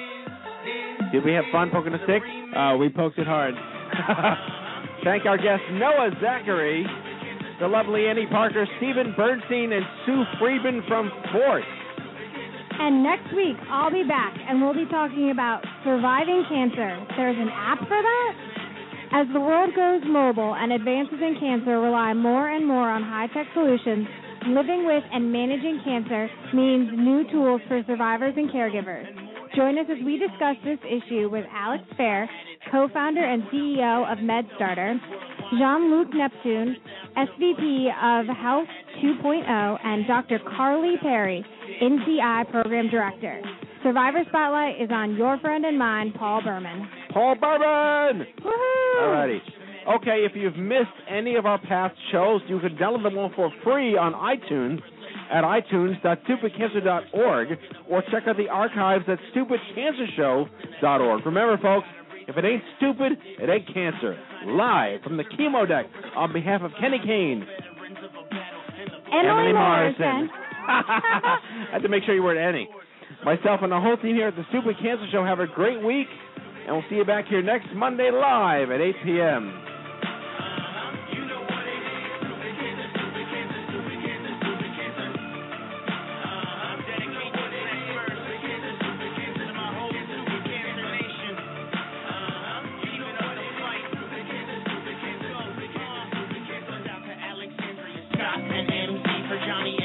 Did we have fun poking a stick? Uh, we poked it hard. <laughs> Thank our guest, Noah Zachary, the lovely Annie Parker, Steven Bernstein, and Sue Friedman from FORCE. And next week, I'll be back and we'll be talking about surviving cancer. There's an app for that? As the world goes mobile and advances in cancer rely more and more on high tech solutions, living with and managing cancer means new tools for survivors and caregivers. Join us as we discuss this issue with Alex Fair, co founder and CEO of MedStartr, Jean Luc Neptune, SVP of Health 2.0, and Dr. Carly Perry, NCI Program Director. Survivor Spotlight is on your friend and mine, Paul Berman. Paul Berman! Woohoo! Alrighty. Okay, if you've missed any of our past shows, you can download them all for free on iTunes at itunes.stupidcancer.org or check out the archives at stupidcancershow.org. Remember, folks, if it ain't stupid, it ain't cancer. Live from the chemo deck on behalf of Kenny Kane. Emily Morrison. <laughs> I had to make sure you weren't any. Myself and the whole team here at the Stupid Cancer Show have a great week, and we'll see you back here next Monday live at 8 p.m. Johnny.